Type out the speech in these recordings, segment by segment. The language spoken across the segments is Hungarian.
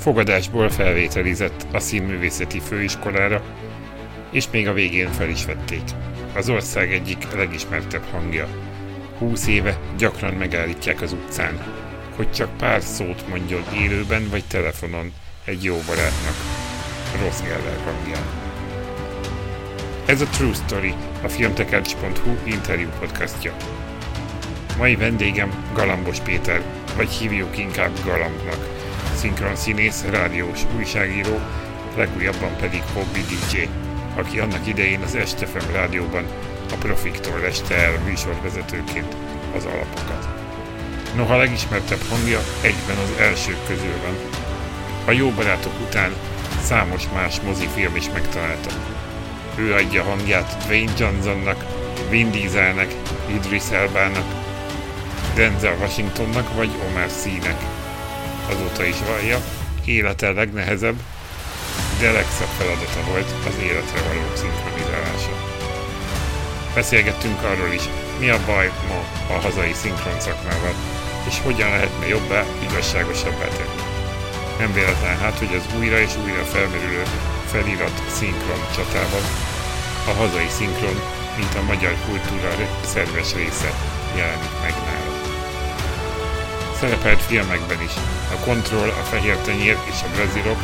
Fogadásból felvételizett a színművészeti főiskolára, és még a végén fel is vették. Az ország egyik legismertebb hangja. Húsz éve gyakran megállítják az utcán, hogy csak pár szót mondjon élőben vagy telefonon egy jó barátnak, Rossz Geller hangján. Ez a True Story, a filmtekercs.hu interjú podcastja. Mai vendégem Galambos Péter, vagy hívjuk inkább Galambnak, szinkron színész, rádiós újságíró, legújabban pedig hobby DJ, aki annak idején az Estefem rádióban a Profiktól leste el műsorvezetőként az alapokat. Noha legismertebb hangja egyben az elsők közül van. A jó barátok után számos más mozifilm is megtalálta. Ő adja hangját Dwayne Johnsonnak, Vin Dieselnek, Idris Elbának, Denzel Washingtonnak vagy Omar Sy-nek. Azóta is vallja, élete legnehezebb, de legszebb feladata volt az életre való szinkronizálása. Beszélgettünk arról is, mi a baj ma a hazai szinkron szakmával, és hogyan lehetne jobbá, igazságosabbá tenni. Nem véletlen hát, hogy az újra és újra felmerülő felirat szinkron csatában a hazai szinkron, mint a magyar kultúra szerves része jelenik meg nála. Szerepelt filmekben is. A Control, a Fehér Tenyér és a Brazilok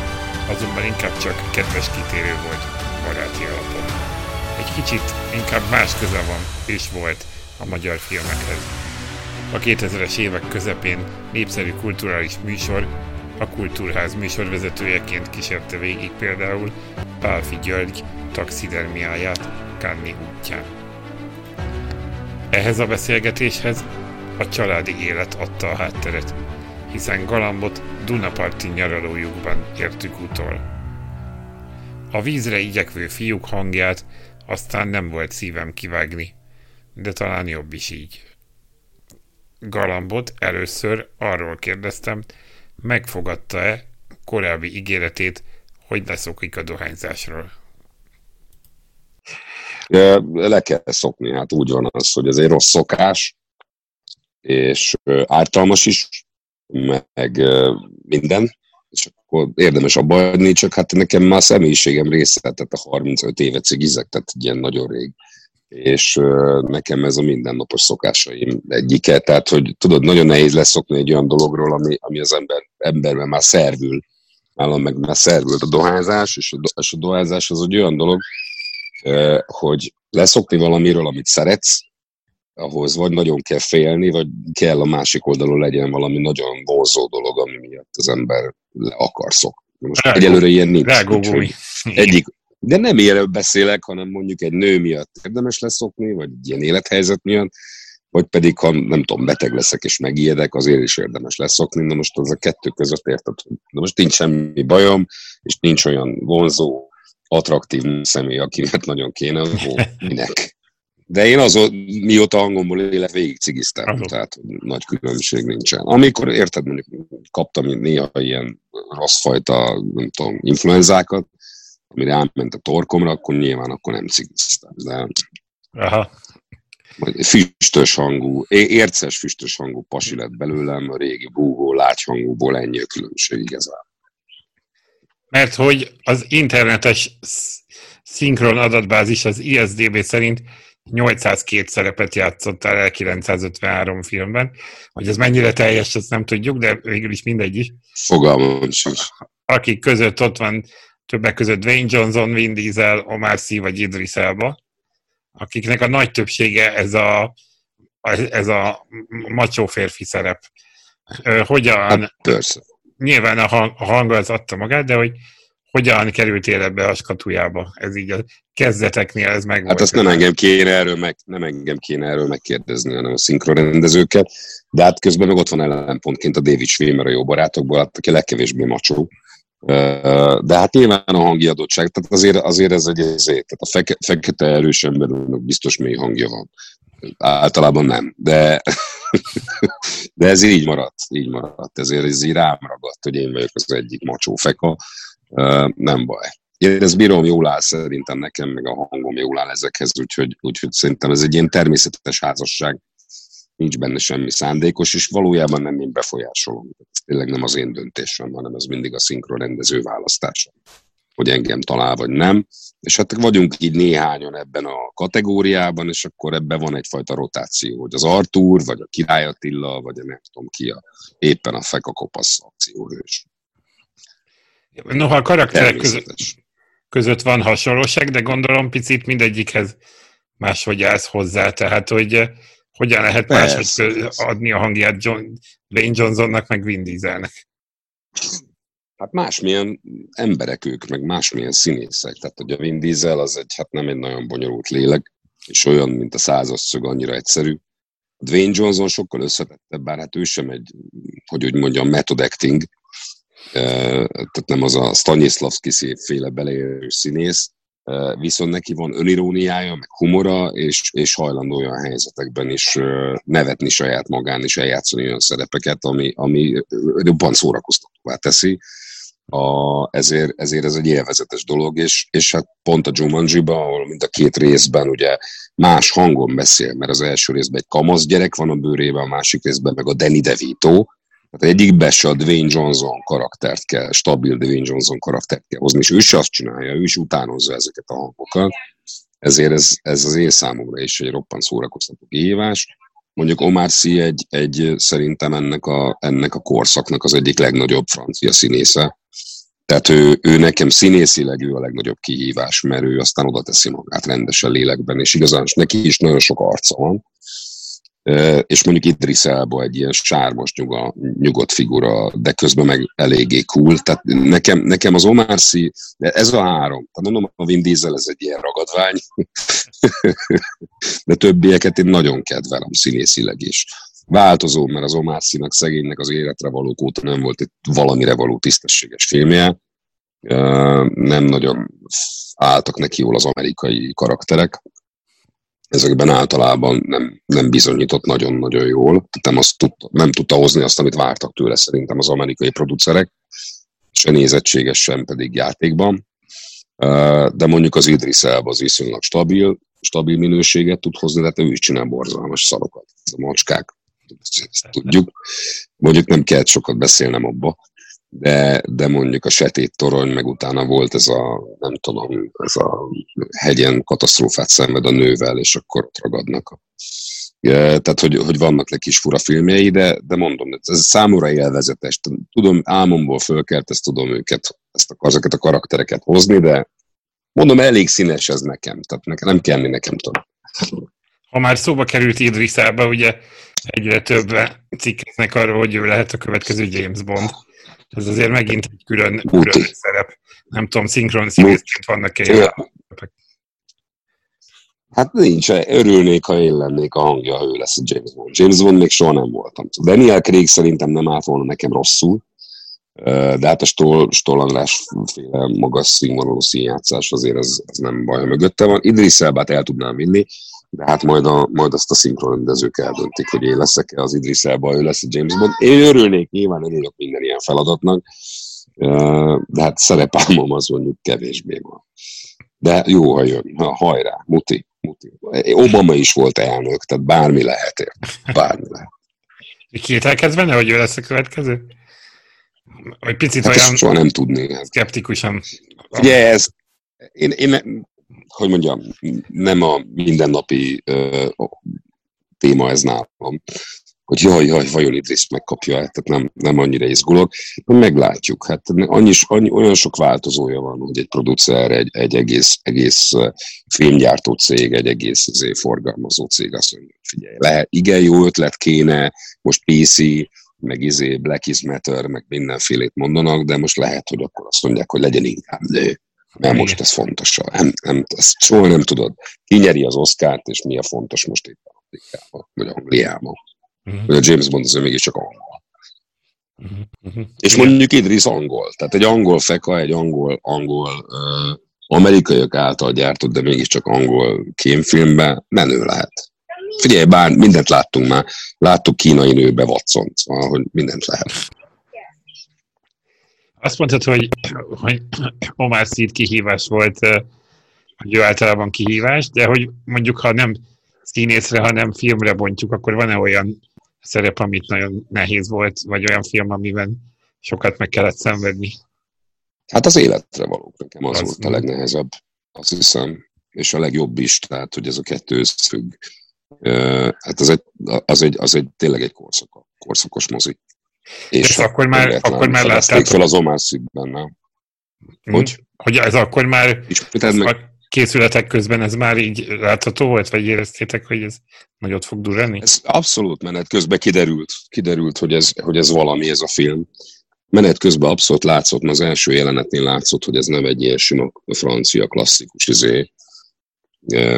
azonban inkább csak kedves kitérő volt baráti alapon. Egy kicsit inkább más köze van és volt a magyar filmekhez. A 2000-es évek közepén népszerű kulturális műsor, a Kultúrház műsorvezetőjeként kísérte végig például Pálfi György taxidermiáját Kanni útján. Ehhez a beszélgetéshez a családi élet adta a hátteret, hiszen Galambot Dunaparti nyaralójukban értük utol. A vízre igyekvő fiúk hangját aztán nem volt szívem kivágni, de talán jobb is így. Galambot először arról kérdeztem, megfogadta-e korábbi ígéretét, hogy leszokik a dohányzásról. Le kell szokni, hát úgy van az, hogy ez egy rossz szokás, és ártalmas is, meg minden, és akkor érdemes abba hagyni, csak hát nekem már személyiségem része, tehát a 35 évet cigizek, tehát ilyen nagyon rég. És nekem ez a mindennapos szokásaim egyike, tehát hogy tudod, nagyon nehéz leszokni egy olyan dologról, ami, ami az ember, emberben már szervül, nálam meg már szervült a dohányzás, és a, és a dohányzás az egy olyan dolog, hogy leszokni valamiről, amit szeretsz, ahhoz vagy nagyon kell félni, vagy kell a másik oldalon legyen valami nagyon vonzó dolog, ami miatt az ember le akar szokni. Most Rágó, egyelőre ilyen nincs. Rágó, egyik, de nem ilyenről beszélek, hanem mondjuk egy nő miatt érdemes leszokni, vagy egy ilyen élethelyzet miatt, vagy pedig, ha nem tudom, beteg leszek és megijedek, azért is érdemes leszokni. Na most az a kettő között érted, na most nincs semmi bajom, és nincs olyan vonzó, attraktív személy, akinek nagyon kéne, akkor minek? De én azon, mióta hangomból élek, végig cigiztem, Aha. tehát nagy különbség nincsen. Amikor, érted, mondjuk kaptam néha ilyen rosszfajta, nem tudom, influenzákat, amire elment a torkomra, akkor nyilván akkor nem cigiztem. De Aha. Füstös hangú, érces füstös hangú pasi lett belőlem, a régi búgó, lágyhangúból ennyi a különbség igazán. Mert hogy az internetes szinkron adatbázis az ISDB szerint 802 szerepet játszottál el 953 filmben. Hogy ez mennyire teljes, azt nem tudjuk, de végül is mindegy is. Fogalmam sincs. Akik között ott van többek között Dwayne Johnson, Vin Diesel, Omar Sy vagy Idris Elba, akiknek a nagy többsége ez a, ez a macsó férfi szerep. Hogyan... Hát, persze. Nyilván a, hang, a hang az adta magát, de hogy hogyan kerültél ebbe a skatujába? Ez így a kezdeteknél ez meg Hát azt nem engem kéne erről, meg, nem engem kéne erről megkérdezni, hanem a szinkronrendezőket, de hát közben meg ott van ellenpontként a David Schwimmer a jó barátokból, hát, aki legkevésbé macsó. De hát nyilván a hangi adottság, tehát azért, azért ez egy ezért, tehát a feke, fekete erős embernek biztos mély hangja van. Általában nem, de, de ez így maradt, így maradt. Ezért ez így rám ragadt, hogy én vagyok az egyik macsó feka, nem baj. Én ezt bírom, jól áll szerintem nekem, meg a hangom jól áll ezekhez, úgyhogy, úgyhogy szerintem ez egy ilyen természetes házasság. nincs benne semmi szándékos, és valójában nem én befolyásolom. Ez tényleg nem az én döntésem, hanem ez mindig a szinkronrendező választása, hogy engem talál, vagy nem. És hát vagyunk így néhányan ebben a kategóriában, és akkor ebben van egyfajta rotáció, hogy az Artúr, vagy a Király Attila, vagy a nem tudom ki, a, éppen a Feka Kopasz akcióhős. Noha a karakterek között, között van hasonlóság, de gondolom picit mindegyikhez máshogy állsz hozzá, tehát hogy eh, hogyan lehet máshogy adni a hangját John, Lane Johnsonnak, meg Vin Dieselnek. Hát másmilyen emberek ők, meg másmilyen színészek. Tehát, hogy a Vin Diesel az egy, hát nem egy nagyon bonyolult lélek, és olyan, mint a százas szög, annyira egyszerű. Dwayne Johnson sokkal összetettebb, bár hát ő sem egy, hogy úgy mondjam, method acting, tehát nem az a Stanislavski szépféle beleérő színész, viszont neki van öniróniája, meg humora, és, és hajlandó olyan helyzetekben is nevetni saját magán, és eljátszani olyan szerepeket, ami, ami jobban szórakoztatóvá teszi. A, ezért, ezért ez egy élvezetes dolog, és, és hát pont a jumanji ahol mind a két részben ugye más hangon beszél, mert az első részben egy kamasz gyerek van a bőrében, a másik részben meg a Danny DeVito, Hát egyikbe se a Dwayne Johnson karaktert kell, stabil Dwayne Johnson karaktert kell hozni, és ő se azt csinálja, ő is utánozza ezeket a hangokat. Ezért ez, ez az én számomra is egy roppant szórakoztató kihívás. Mondjuk Omar Sy egy, egy szerintem ennek a, ennek a korszaknak az egyik legnagyobb francia színésze. Tehát ő, ő nekem színészileg ő a legnagyobb kihívás, mert ő aztán oda teszi magát rendesen lélekben, és igazán neki is nagyon sok arca van és mondjuk Idris Elba egy ilyen sármos nyuga, nyugodt figura, de közben meg eléggé cool. Tehát nekem, nekem az Omar Sy, ez a három, tehát mondom, a Vin Diesel ez egy ilyen ragadvány, de többieket én nagyon kedvelem színészileg is. Változó, mert az Omar Sy-nak szegénynek az életre való óta nem volt egy valamire való tisztességes filmje, nem nagyon álltak neki jól az amerikai karakterek, ezekben általában nem, nem bizonyított nagyon-nagyon jól. Nem, azt tudta, nem tudta hozni azt, amit vártak tőle szerintem az amerikai producerek, se nézettséges, sem pedig játékban. De mondjuk az Idris Elba az viszonylag stabil, stabil minőséget tud hozni, de hát ő is csinál borzalmas szarokat. A macskák, ezt tudjuk. Mondjuk nem kellett sokat beszélnem abba de, de mondjuk a Setét torony, meg utána volt ez a, nem tudom, ez a hegyen katasztrófát szenved a nővel, és akkor ott ragadnak. Tehát, hogy, hogy vannak neki is fura filmjei, de, de mondom, ez számomra élvezetes. Tudom, álmomból fölkelt, ezt tudom őket, ezt a, ezeket a karaktereket hozni, de mondom, elég színes ez nekem, tehát nekem nem kell nekem tudom. Ha már szóba került Idris Elba, ugye egyre több cikkeznek arról, hogy ő lehet a következő James Bond. Ez azért megint egy külön, külön szerep. Nem tudom, szinkron színészként vannak-e Hát nincs, örülnék, ha én lennék a hangja, ha ő lesz a James Bond. James Bond még soha nem voltam. Daniel Craig szerintem nem állt volna nekem rosszul, de hát a Stoll, Stoll András féle magas színvonalú színjátszás azért ez, ez nem baj, mögötte van. Idris Elbát el tudnám vinni, de hát majd, a, majd azt a szinkronrendezők eldöntik, hogy én leszek-e az Idris Elba, ő lesz a James Bond. Én örülnék, nyilván örülök minden ilyen feladatnak, de hát szerepálmom az mondjuk kevésbé van. De jó, ha jön, ha, hajrá, muti, muti. Obama is volt elnök, tehát bármi lehet ér. Bármi lehet. Kételkedsz benne, hogy ő lesz a következő? Vagy picit hát olyan... soha nem tudni. Szkeptikusan. Ugye ez, én, én hogy mondjam, nem a mindennapi ö, téma ez nálam, hogy jaj, jaj, vajon Idris megkapja el, tehát nem, nem annyira izgulok. Meglátjuk, hát annyi, annyi, olyan sok változója van, hogy egy producer, egy, egy egész, egész filmgyártó cég, egy egész izé, forgalmazó cég azt mondja, figyelj, lehet, igen, jó ötlet kéne, most PC, meg izé Black is Matter, meg mindenfélét mondanak, de most lehet, hogy akkor azt mondják, hogy legyen inkább nő. Mert most ez fontos. Nem, nem, ezt soha nem tudod. Ki nyeri az Oscárt, és mi a fontos most itt Amerikában, vagy Angliában. Uh-huh. A James Bond azért mégiscsak angol. Uh-huh. Uh-huh. És mondjuk Idris angol. Tehát egy angol feka, egy angol, angol uh, amerikaiak által gyártott, de mégiscsak angol kémfilmben menő lehet. Figyelj, bár mindent láttunk már. Láttuk kínai nőbe Watson, szóval, hogy mindent lehet. Azt mondtad, hogy, hogy Omar Szíd kihívás volt, hogy ő általában kihívás, de hogy mondjuk, ha nem színészre, hanem filmre bontjuk, akkor van-e olyan szerep, amit nagyon nehéz volt, vagy olyan film, amiben sokat meg kellett szenvedni? Hát az életre való nekem az, az volt a legnehezebb, azt hiszem, és a legjobb is, tehát hogy ez a kettő összefügg. Hát az egy, az egy, az egy tényleg egy korszak, korszakos mozi. És, és akkor már, akkor már láttátok... fel az Omar benne. Hm? Hogy? Hogy ez akkor már meg... készületek közben ez már így látható volt, vagy éreztétek, hogy ez nagyot fog durrani? Ez abszolút menet közben kiderült, kiderült hogy, ez, hogy ez valami, ez a film. Menet közben abszolút látszott, az első jelenetnél látszott, hogy ez nem egy ilyen sima francia klasszikus izé,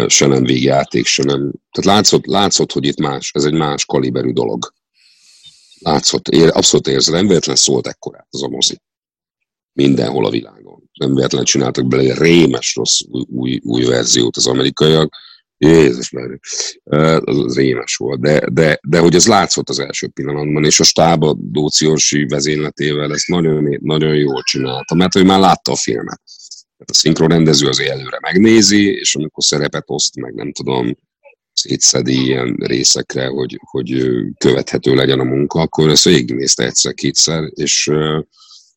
se nem végjáték, se nem. Tehát látszott, látszott, hogy itt más, ez egy más kaliberű dolog. Látszott, ér, abszolút érzed, nem véletlen szólt ekkorát az a mozi. Mindenhol a világon. Nem véletlen csináltak bele egy rémes rossz új, új, új verziót az amerikaiak. Jézus már, az rémes volt, de, de, de hogy ez látszott az első pillanatban, és a stába Dóci Orsi vezényletével ezt nagyon, nagyon jól csinálta, mert ő már látta a filmet. A szinkronrendező azért előre megnézi, és amikor szerepet oszt, meg nem tudom, szétszedi ilyen részekre, hogy, hogy követhető legyen a munka, akkor ezt végignézte egyszer-kétszer, és,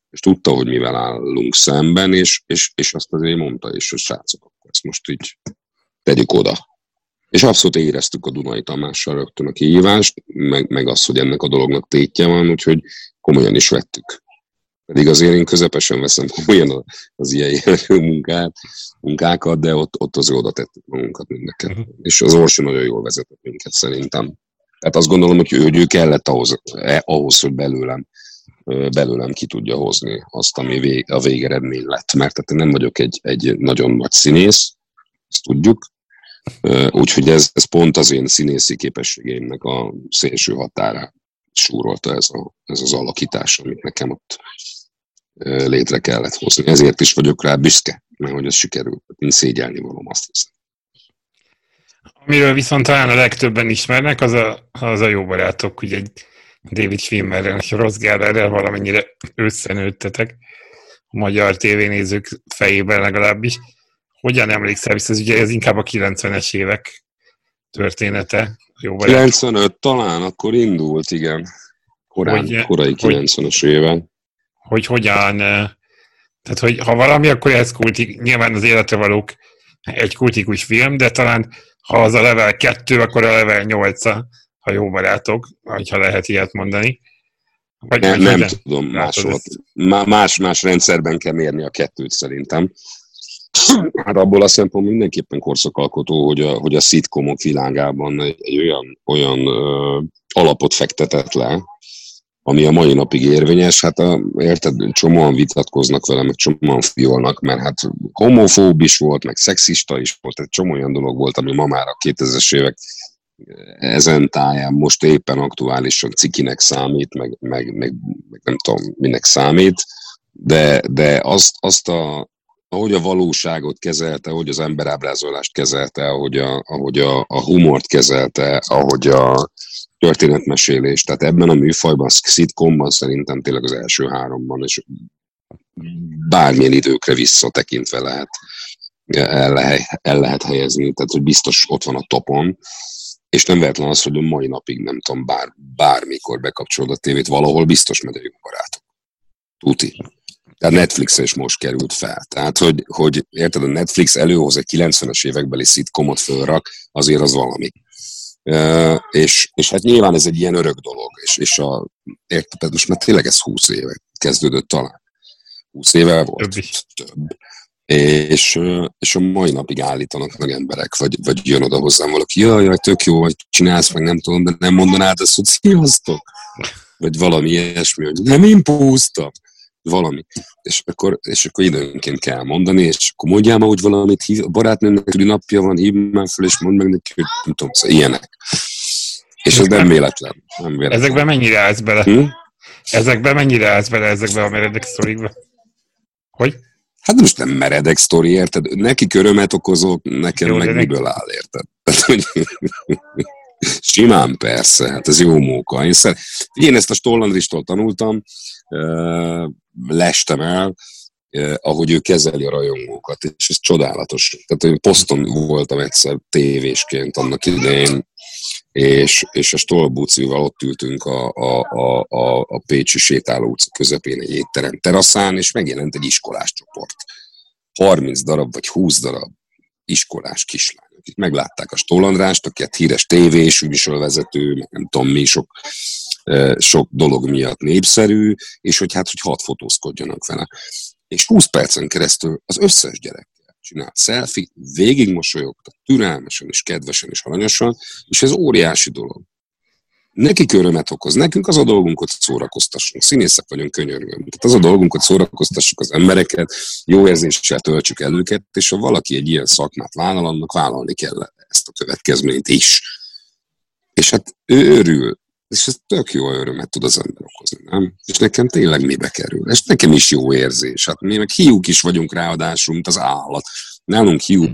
és tudta, hogy mivel állunk szemben, és, és, és azt azért mondta is, hogy srácok, akkor ezt most így tegyük oda. És abszolút éreztük a Dunai Tamással rögtön a kihívást, meg, meg azt, hogy ennek a dolognak tétje van, úgyhogy komolyan is vettük. Pedig azért én közepesen veszem komolyan az ilyen jellegű munkát, munkákat, de ott, ott azért oda tettük magunkat mindeket. Uh-huh. És az Orsi nagyon jól vezetett minket szerintem. Tehát azt gondolom, hogy ő, hogy ő kellett ahhoz, eh, ahhoz, hogy belőlem belőlem ki tudja hozni azt, ami vég, a végeredmény lett. Mert tehát én nem vagyok egy, egy nagyon nagy színész, ezt tudjuk, úgyhogy ez, ez pont az én színészi képességeimnek a szélső határa súrolta ez, a, ez az alakítás, amit nekem ott létre kellett hozni. Ezért is vagyok rá büszke, mert hogy ez sikerült. Én szégyelni valom, azt hiszem. Amiről viszont talán a legtöbben ismernek, az a, az a jó barátok, ugye egy David Schwimmerrel és Ross Gellerrel valamennyire összenőttetek a magyar tévénézők fejében legalábbis. Hogyan emlékszel vissza, ez ugye ez inkább a 90-es évek története. Jó 95 talán, akkor indult, igen. Korán, hogy, korai 90-es éven hogy hogyan, tehát hogy ha valami, akkor ez kultik, nyilván az életre valók egy kultikus film, de talán ha az a level 2, akkor a level 8 ha jó barátok, ha lehet ilyet mondani. Vagy nem, nem tudom, más, más, más rendszerben kell mérni a kettőt szerintem. Hát abból a szempontból mindenképpen korszakalkotó, hogy a, hogy a szitkomok világában egy, egy olyan, olyan ö, alapot fektetett le, ami a mai napig érvényes, hát a, érted, csomóan vitatkoznak vele, meg csomóan fiolnak, mert hát homofób is volt, meg szexista is volt, egy csomó olyan dolog volt, ami ma már a 2000-es évek ezen táján most éppen aktuálisan cikinek számít, meg, meg, meg, meg nem tudom, minek számít, de, de azt, azt a, ahogy a valóságot kezelte, ahogy az emberábrázolást kezelte, ahogy a, ahogy a, a humort kezelte, ahogy a, történetmesélés. Tehát ebben a műfajban, a szitkomban szerintem tényleg az első háromban, és bármilyen időkre visszatekintve lehet el, lehet, el lehet helyezni, tehát hogy biztos ott van a topon, és nem vehetlen az, hogy a mai napig nem tudom, bár, bármikor bekapcsolod a tévét, valahol biztos megyünk barátok. Tuti. Tehát Netflix is most került fel. Tehát, hogy, hogy érted, a Netflix előhoz egy 90-es évekbeli szitkomot fölrak, azért az valami és, és hát nyilván ez egy ilyen örök dolog, és, és a, érted, most már tényleg ez 20 éve kezdődött talán. 20 éve volt több. több. És, és a mai napig állítanak meg emberek, vagy, vagy jön oda hozzám valaki, jaj, jaj, tök jó, vagy csinálsz, meg nem tudom, de nem mondanád ezt, hogy sziasztok, vagy valami ilyesmi, hogy nem én púztam valami. És akkor, és akkor időnként kell mondani, és akkor mondjál már, hogy valamit hív, a barátnőnek napja van, hív már fel, és mondd meg neki, hogy nem tudom, szóval ilyenek. És ez nem véletlen. Nem véletlen. Ezekben mennyire állsz bele? Hm? Ezekben mennyire állsz bele, ezekben a meredek sztorikban? Hogy? Hát most nem meredek sztori, érted? Neki körömet okozok, nekem Jó, meg miből áll, érted? Simán persze, hát ez jó móka. Én, szer... én ezt a Stollandristól tanultam, lestem el, eh, ahogy ő kezeli a rajongókat, és ez csodálatos. Tehát én poszton voltam egyszer tévésként annak idején, és, és a Stolbucival ott ültünk a, a, a, a, a Pécsi sétáló utca közepén egy étterem teraszán, és megjelent egy iskolás csoport. 30 darab vagy 20 darab iskolás kislány, akik meglátták a Stólandrást, aki hát híres tévés, műsorvezető, nem tudom mi, sok, sok dolog miatt népszerű, és hogy hát, hogy hat fotózkodjanak vele. És 20 percen keresztül az összes gyerek csinált selfie, végig mosolyogtak, türelmesen és kedvesen és aranyosan, és ez óriási dolog. Nekik örömet okoz, nekünk az a dolgunk, hogy szórakoztassunk. Színészek vagyunk, könyörgöm. Tehát az a dolgunk, hogy szórakoztassuk az embereket, jó érzéssel töltsük el őket, és ha valaki egy ilyen szakmát vállal, annak vállalni kell ezt a következményt is. És hát ő örül, és ez tök jó örömet tud az ember okozni, nem? És nekem tényleg mibe kerül. És nekem is jó érzés. Hát mi meg hiúk is vagyunk ráadásul, mint az állat. Nálunk hiú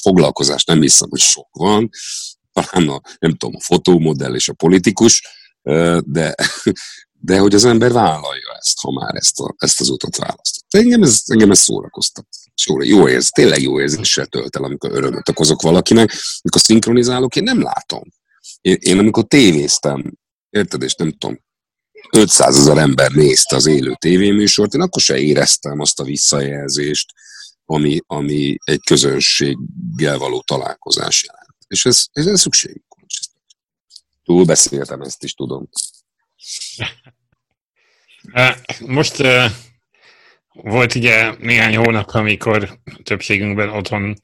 foglalkozás nem hiszem, hogy sok van. Talán a, nem tudom, a fotómodell és a politikus, de, de hogy az ember vállalja ezt, ha már ezt, a, ezt az utat választott. Engem ez, engem ez szórakoztat. Jó, jó érz, tényleg jó érzéssel tölt el, amikor örömöt okozok valakinek. Amikor szinkronizálok, én nem látom. Én, én amikor tévéztem érted, és nem tudom, 500 ezer ember nézte az élő tévéműsort, én akkor se éreztem azt a visszajelzést, ami, ami egy közönséggel való találkozás jelent. És ez, ez, ez szükségünk van. Túl beszéltem, ezt is tudom. Most uh, volt ugye néhány hónap, amikor többségünkben otthon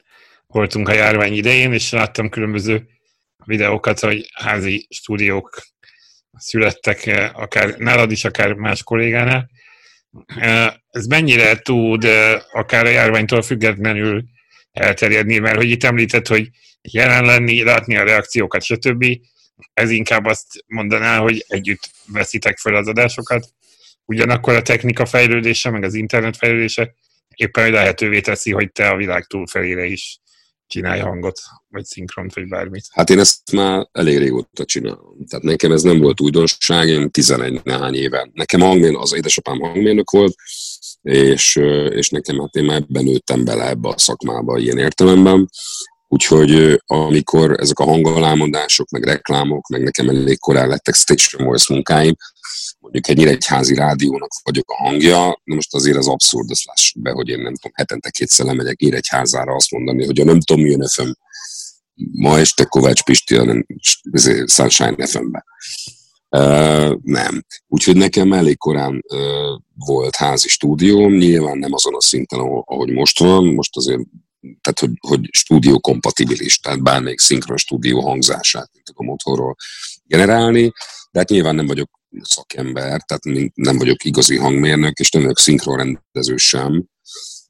voltunk a járvány idején, és láttam különböző videókat, hogy házi stúdiók születtek, eh, akár nálad is, akár más kollégánál. Eh, ez mennyire tud eh, akár a járványtól függetlenül elterjedni, mert hogy itt említett, hogy jelen lenni, látni a reakciókat, stb. Ez inkább azt mondaná, hogy együtt veszitek fel az adásokat. Ugyanakkor a technika fejlődése, meg az internet fejlődése éppen lehetővé teszi, hogy te a világ túlfelére is csinálj hangot, vagy szinkront, vagy bármit. Hát én ezt már elég régóta csinálom. Tehát nekem ez nem volt újdonság, én 11 néhány éve. Nekem hangmérnök, az édesapám hangmérnök volt, és, és nekem hát én már ebben nőttem bele ebbe a szakmába ilyen értelemben. Úgyhogy amikor ezek a hangalámondások, meg reklámok, meg nekem elég korán lettek station voice munkáim, mondjuk egy nyíregyházi rádiónak vagyok a hangja, de most azért az abszurd, azt lássuk be, hogy én nem tudom, hetente kétszer lemegyek nyíregyházára azt mondani, hogy a nem tudom, milyen fm ma este Kovács Pisti, hanem Sunshine FM-be. Uh, nem. Úgyhogy nekem elég korán uh, volt házi stúdióm, nyilván nem azon a szinten, ahogy most van, most azért tehát hogy, hogy stúdió kompatibilis, tehát bármelyik szinkron stúdió hangzását tudom otthonról generálni, de hát nyilván nem vagyok szakember, tehát nem vagyok igazi hangmérnök, és nem vagyok szinkronrendező sem.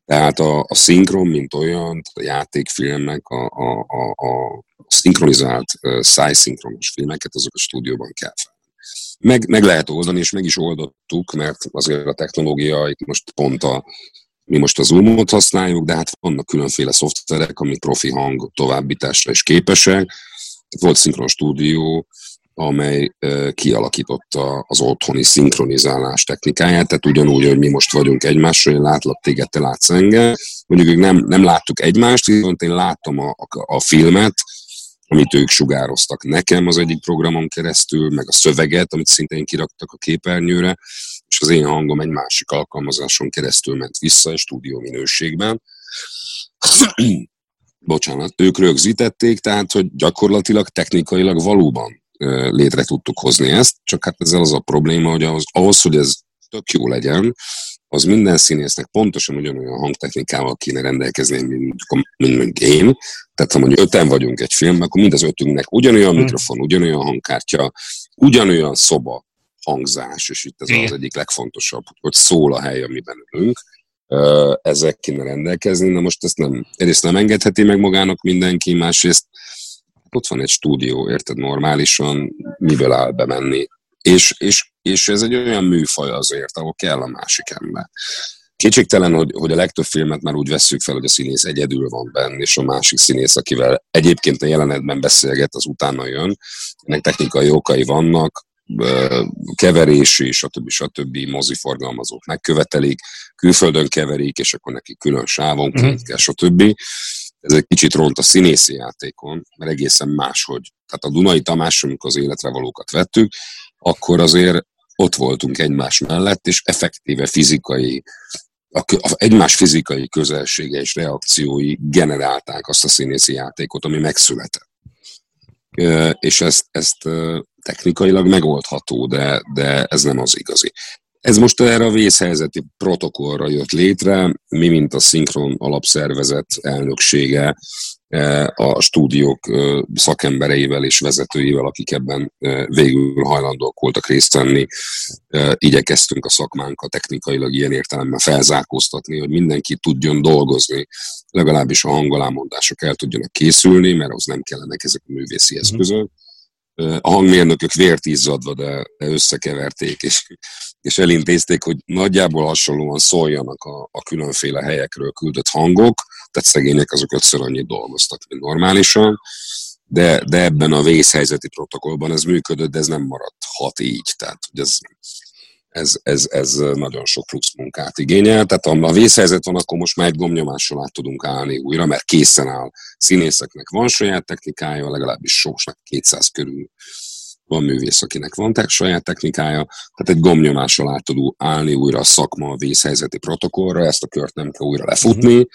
Tehát a, a szinkron, mint olyan, a játékfilmek, a, a, a, a szinkronizált szájszinkronos filmeket, azok a stúdióban kell fel. Meg, meg lehet oldani, és meg is oldottuk, mert azért a technológia itt most pont a, mi most az Zoomot használjuk, de hát vannak különféle szoftverek, amik profi hang továbbításra is képesek. Volt szinkron stúdió, amely kialakította az otthoni szinkronizálás technikáját, tehát ugyanúgy, hogy mi most vagyunk egymásra, én látlak téged, te látsz engem, mondjuk nem, nem láttuk egymást, viszont én láttam a, a, a filmet, amit ők sugároztak nekem az egyik programon keresztül, meg a szöveget, amit szintén kiraktak a képernyőre, és az én hangom egy másik alkalmazáson keresztül ment vissza a stúdió minőségben. Bocsánat, ők rögzítették, tehát, hogy gyakorlatilag technikailag valóban létre tudtuk hozni ezt, csak hát ezzel az a probléma, hogy ahhoz, ahhoz hogy ez tök jó legyen, az minden színésznek pontosan ugyanolyan hangtechnikával kéne rendelkezni, mint, mint mondjuk én. Tehát ha mondjuk öten vagyunk egy film, akkor mind az ötünknek ugyanolyan hmm. mikrofon, ugyanolyan hangkártya, ugyanolyan szoba hangzás, és itt ez Igen. az egyik legfontosabb, hogy szól a hely, amiben ülünk. Ezek kéne rendelkezni, na most ezt nem, egyrészt nem engedheti meg magának mindenki, másrészt ott van egy stúdió, érted, normálisan, miből áll bemenni. És, és, és ez egy olyan műfaj azért, ahol kell a másik ember. Kétségtelen, hogy, hogy a legtöbb filmet már úgy vesszük fel, hogy a színész egyedül van benne, és a másik színész, akivel egyébként a jelenetben beszélget, az utána jön. Ennek technikai okai vannak, keverési, stb. stb. moziforgalmazók megkövetelik, külföldön keverik, és akkor neki külön sávonként uh-huh. kell, stb. Ez egy kicsit ront a színészi játékon, mert egészen máshogy. Tehát a Dunai Tamás, amikor az életre valókat vettük, akkor azért ott voltunk egymás mellett, és effektíve fizikai, a, a, egymás fizikai közelsége és reakciói generálták azt a színészi játékot, ami megszületett. És ezt, ezt technikailag megoldható, de, de ez nem az igazi. Ez most erre a vészhelyzeti protokollra jött létre, mi, mint a Szinkron alapszervezet elnöksége, e, a stúdiók e, szakembereivel és vezetőivel, akik ebben e, végül hajlandók voltak részt venni, igyekeztünk a szakmánkat technikailag ilyen értelemben felzárkóztatni, hogy mindenki tudjon dolgozni, legalábbis a hangolámondások el tudjanak készülni, mert az nem kellenek ezek a művészi mhm. eszközök. A hangmérnökök vért izzadva, de összekeverték, és és elintézték, hogy nagyjából hasonlóan szóljanak a, a különféle helyekről küldött hangok, tehát szegények azok ötször annyit dolgoztak, mint normálisan, de, de ebben a vészhelyzeti protokollban ez működött, de ez nem maradhat így, tehát hogy ez, ez, ez, ez nagyon sok plusz munkát igényel. Tehát ha a vészhelyzet van, akkor most már egy gomnyomással át tudunk állni újra, mert készen áll. Színészeknek van saját technikája, legalábbis soknak 200 körül van művész, akinek van te, saját technikája, tehát egy gomnyomás alá tud állni újra a szakma a vészhelyzeti protokollra, ezt a kört nem kell újra lefutni,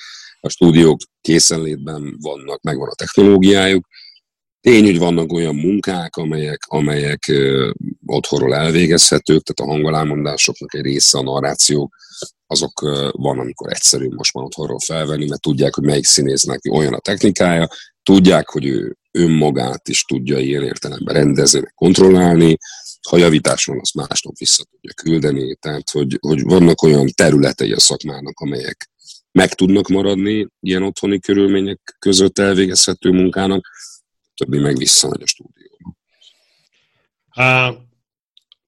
a stúdiók készenlétben vannak, megvan a technológiájuk. Tény, hogy vannak olyan munkák, amelyek, amelyek otthonról elvégezhetők, tehát a hangolámondásoknak egy része, a narrációk, azok van, amikor egyszerű most már otthonról felvenni, mert tudják, hogy melyik színésznek olyan a technikája, tudják, hogy ő önmagát is tudja ilyen értelemben rendezni, kontrollálni, ha javítás van, azt másnap vissza tudja küldeni, tehát hogy, hogy vannak olyan területei a szakmának, amelyek meg tudnak maradni ilyen otthoni körülmények között elvégezhető munkának, többi meg visszamegy a stúdióba. A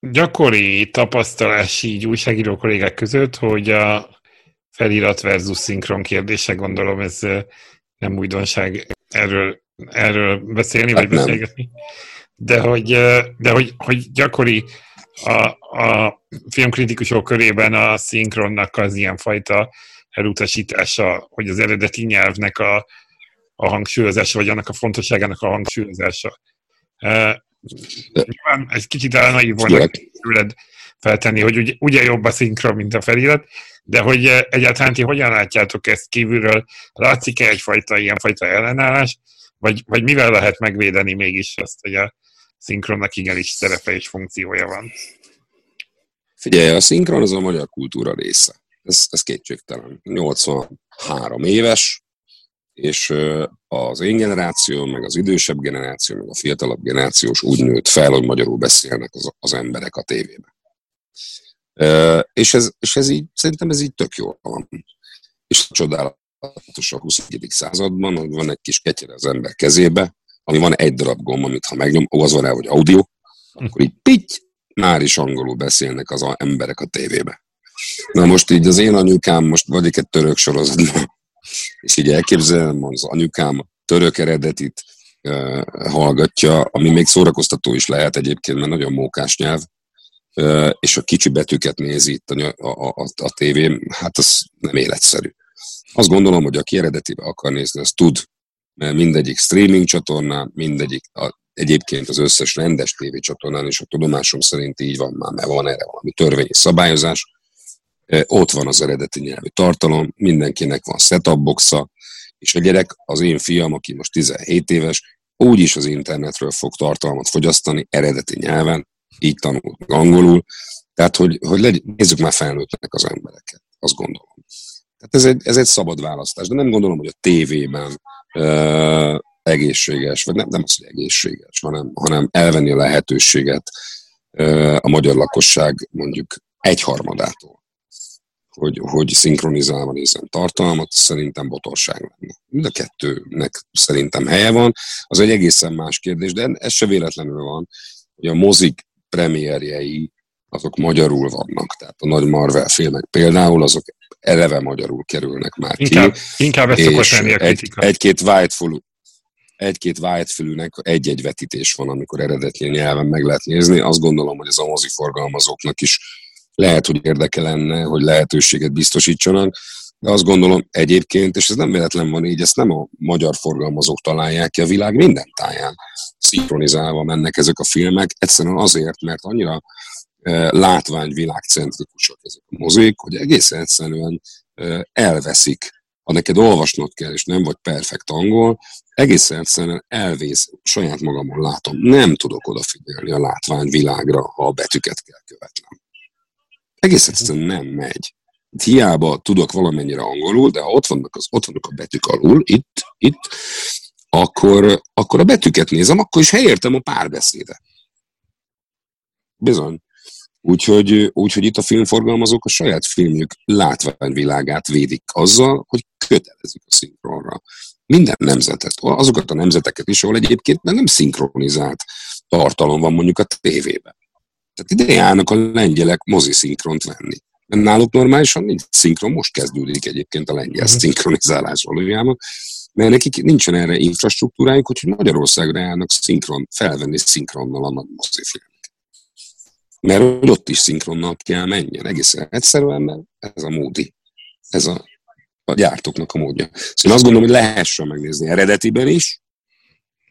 gyakori tapasztalás így újságíró kollégák között, hogy a felirat versus szinkron kérdése, gondolom ez nem újdonság erről erről beszélni, hát vagy nem. beszélgetni. De hogy, de hogy, hogy gyakori a, a filmkritikusok körében a szinkronnak az ilyenfajta elutasítása, hogy az eredeti nyelvnek a, a hangsúlyozása, vagy annak a fontosságának a hangsúlyozása. Nyilván egy kicsit elnaív volna tőled feltenni, hogy ugye, ugye jobb a szinkron, mint a felirat, de hogy egyáltalán ti hogyan látjátok ezt kívülről? Látszik-e egyfajta ilyenfajta ellenállás, vagy, vagy mivel lehet megvédeni mégis azt, hogy a szinkronnak igenis szerepe és funkciója van? Figyelj, a szinkron az a magyar kultúra része. Ez, ez kétségtelen. 83 éves, és az én generáció, meg az idősebb generáció, meg a fiatalabb generációs úgy nőtt fel, hogy magyarul beszélnek az, az emberek a tévében. És ez, és ez így, szerintem ez így tök jó van. És csodálat a 21. században, hogy van egy kis ketyere az ember kezébe, ami van egy darab gomb, amit ha megnyom, ó, az van el, hogy audio, akkor így pitty, már is angolul beszélnek az emberek a tévébe. Na most így az én anyukám most vagyok egy török sorozatban, és így elképzelem, az anyukám török eredetit uh, hallgatja, ami még szórakoztató is lehet egyébként, mert nagyon mókás nyelv, uh, és a kicsi betűket nézi itt a, a, a, a tévén, hát az nem életszerű. Azt gondolom, hogy aki eredetibe akar nézni, az tud, mert mindegyik streaming csatornán, mindegyik a, egyébként az összes rendes tévécsatornán, és a tudomásom szerint így van már, mert van erre valami törvényi szabályozás, ott van az eredeti nyelvű tartalom, mindenkinek van setup boxa, és a gyerek, az én fiam, aki most 17 éves, úgyis az internetről fog tartalmat fogyasztani eredeti nyelven, így tanult angolul, tehát hogy, hogy legy, nézzük már felnőttnek az embereket, azt gondolom. Tehát ez egy, ez egy szabad választás, de nem gondolom, hogy a tévében uh, egészséges, vagy nem, nem az, hogy egészséges, hanem, hanem elvenni a lehetőséget uh, a magyar lakosság mondjuk egyharmadától, hogy, hogy szinkronizálva nézzen tartalmat, szerintem botorság lenne. Mind a kettőnek szerintem helye van, az egy egészen más kérdés, de ez se véletlenül van, hogy a mozik premierjei azok magyarul vannak. Tehát a nagy Marvel filmek például, azok eleve magyarul kerülnek már ki. Inkább, inkább ez szokott lenni a kritika. Egy, egy-két Whiteful, egy-két egy-egy vetítés van, amikor eredeti nyelven meg lehet nézni. Azt gondolom, hogy ez a moziforgalmazóknak is lehet, hogy érdeke lenne, hogy lehetőséget biztosítsanak, de azt gondolom egyébként, és ez nem véletlen van így, ezt nem a magyar forgalmazók találják ki a világ minden táján. Szinkronizálva mennek ezek a filmek, egyszerűen azért, mert annyira e, látványvilágcentrikusak ezek a mozik, hogy egészen egyszerűen e, elveszik ha neked olvasnod kell, és nem vagy perfekt angol, egészen egyszerűen elvész, saját magamon látom, nem tudok odafigyelni a látványvilágra, ha a betűket kell követnem. Egész egyszerűen nem megy. Hiába tudok valamennyire angolul, de ha ott vannak, az, ott vannak a betűk alul, itt, itt, akkor, akkor a betűket nézem, akkor is helyértem a párbeszédet. Bizony. Úgyhogy, úgyhogy itt a filmforgalmazók a saját filmjük látványvilágát védik azzal, hogy kötelezik a szinkronra. Minden nemzetet, azokat a nemzeteket is, ahol egyébként nem szinkronizált tartalom van mondjuk a tévében. Tehát ide járnak a lengyelek mozi szinkront venni. Náluk normálisan nincs szinkron, most kezdődik egyébként a lengyel uh-huh. szinkronizálás valójában, mert nekik nincsen erre infrastruktúrájuk, hogy Magyarországra járnak szinkron, felvenni szinkronnal a nagy mozifilm. Mert hogy ott is szinkronnal kell menjen. Egészen egyszerűen, mert ez a módi. Ez a, a gyártóknak a módja. Szóval én azt gondolom, hogy lehessen megnézni eredetiben is,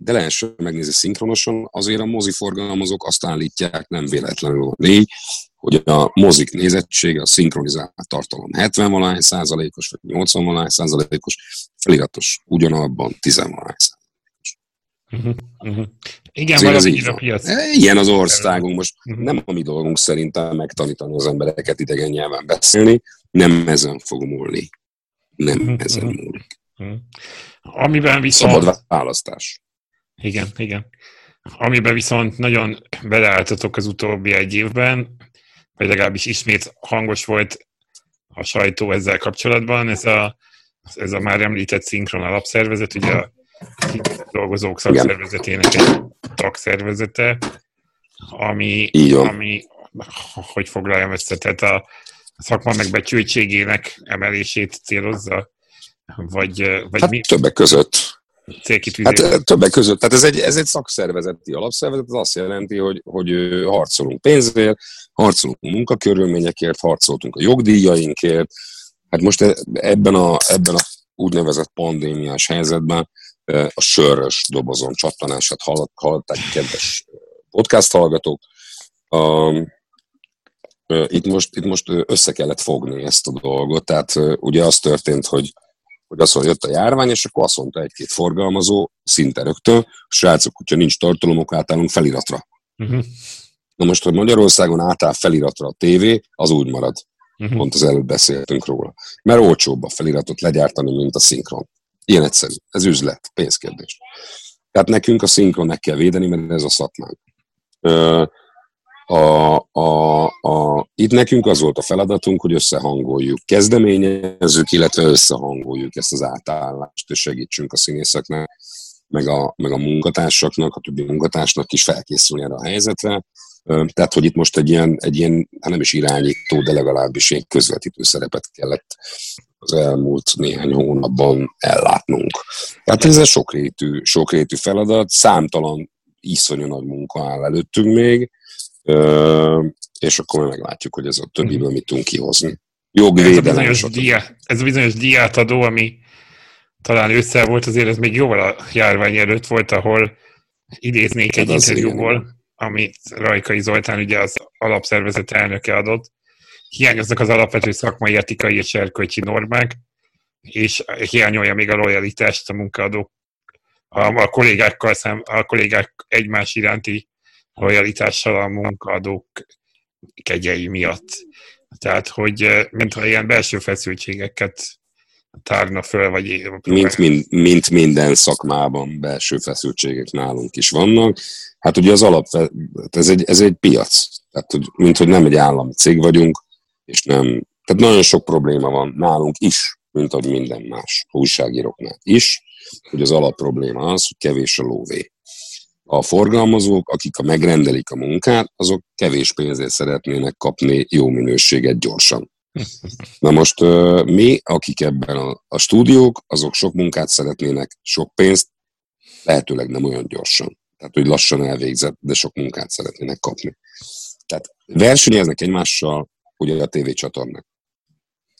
de lehessen megnézni szinkronosan, azért a moziforgalmazók azt állítják, nem véletlenül van így, hogy a mozik nézettsége, a szinkronizált tartalom 70 valány százalékos, vagy 80 valány százalékos, feliratos ugyanabban 10 valány százalékos. Uh-huh, uh-huh. Igen, Azért ez így a piac. E, ilyen az országunk most. Uh-huh. Nem a mi dolgunk szerintem megtanítani az embereket idegen nyelven beszélni, nem ezen fog múlni. Nem uh-huh. ezen múlik. Uh-huh. Amiben viszont... Szabad választás. Igen, igen. Amiben viszont nagyon beleálltatok az utóbbi egy évben, vagy legalábbis ismét hangos volt a sajtó ezzel kapcsolatban, ez a, ez a már említett szinkron alapszervezet, ugye a dolgozók szakszervezetének egy tagszervezete, ami, ami hogy foglaljam össze, tehát a szakma megbecsültségének emelését célozza? Vagy, vagy hát mi? többek között. Hát többek között. Tehát ez egy, ez egy szakszervezeti alapszervezet, ez azt jelenti, hogy, hogy harcolunk pénzért, harcolunk munkakörülményekért, harcoltunk a jogdíjainkért. Hát most e, ebben a, ebben a úgynevezett pandémiás helyzetben a sörös dobozon csattanását hallották, kedves podcast hallgatók. Itt most, itt most össze kellett fogni ezt a dolgot, tehát ugye az történt, hogy hogy azt mondja, jött a járvány, és akkor azt mondta egy-két forgalmazó, szinte rögtön, srácok, hogyha nincs tartalomok, átállunk feliratra. Uh-huh. Na most, hogy Magyarországon átáll feliratra a tévé, az úgy marad. Uh-huh. Pont az előbb beszéltünk róla. Mert olcsóbb a feliratot legyártani, mint a szinkron. Ilyen egyszerű. Ez üzlet, pénzkérdés. Tehát nekünk a szinkron meg kell védeni, mert ez a szakmánk. A, a, a, itt nekünk az volt a feladatunk, hogy összehangoljuk, kezdeményezzük, illetve összehangoljuk ezt az átállást, és segítsünk a színészeknek, meg a, meg a munkatársaknak, a többi munkatársnak is felkészülni erre a helyzetre. Tehát, hogy itt most egy ilyen, egy ilyen hát nem is irányító, de legalábbis egy közvetítő szerepet kellett az elmúlt néhány hónapban ellátnunk. Tehát ez egy sokrétű, sokrétű feladat, számtalan iszonyú nagy munka áll előttünk még, és akkor meglátjuk, hogy ez a többiből mit tudunk kihozni. Jogvédelem. Ez a bizonyos, diá, ez a bizonyos diátadó, ami talán ősszel volt, azért ez még jóval a járvány előtt volt, ahol idéznék egy hát interjúból, amit Rajkai Zoltán ugye az alapszervezet elnöke adott, hiányoznak az alapvető szakmai etikai és erkölcsi normák, és hiányolja még a lojalitást a munkaadók a, a kollégákkal szem, a kollégák egymás iránti lojalitással a munkaadók kegyei miatt. Tehát, hogy mintha ilyen belső feszültségeket tárna föl, vagy... Mint, mint, mint minden szakmában belső feszültségek nálunk is vannak. Hát ugye az alap, ez egy, ez egy piac. Tehát, hogy, mint hogy nem egy állami cég vagyunk, és nem... Tehát nagyon sok probléma van nálunk is, mint ahogy minden más újságíróknál is, hogy az alap probléma az, hogy kevés a lóvé a forgalmazók, akik a megrendelik a munkát, azok kevés pénzért szeretnének kapni jó minőséget gyorsan. Na most mi, akik ebben a, stúdiók, azok sok munkát szeretnének, sok pénzt, Lehetőleg nem olyan gyorsan. Tehát, hogy lassan elvégzett, de sok munkát szeretnének kapni. Tehát versenyeznek egymással ugye a tévécsatornák.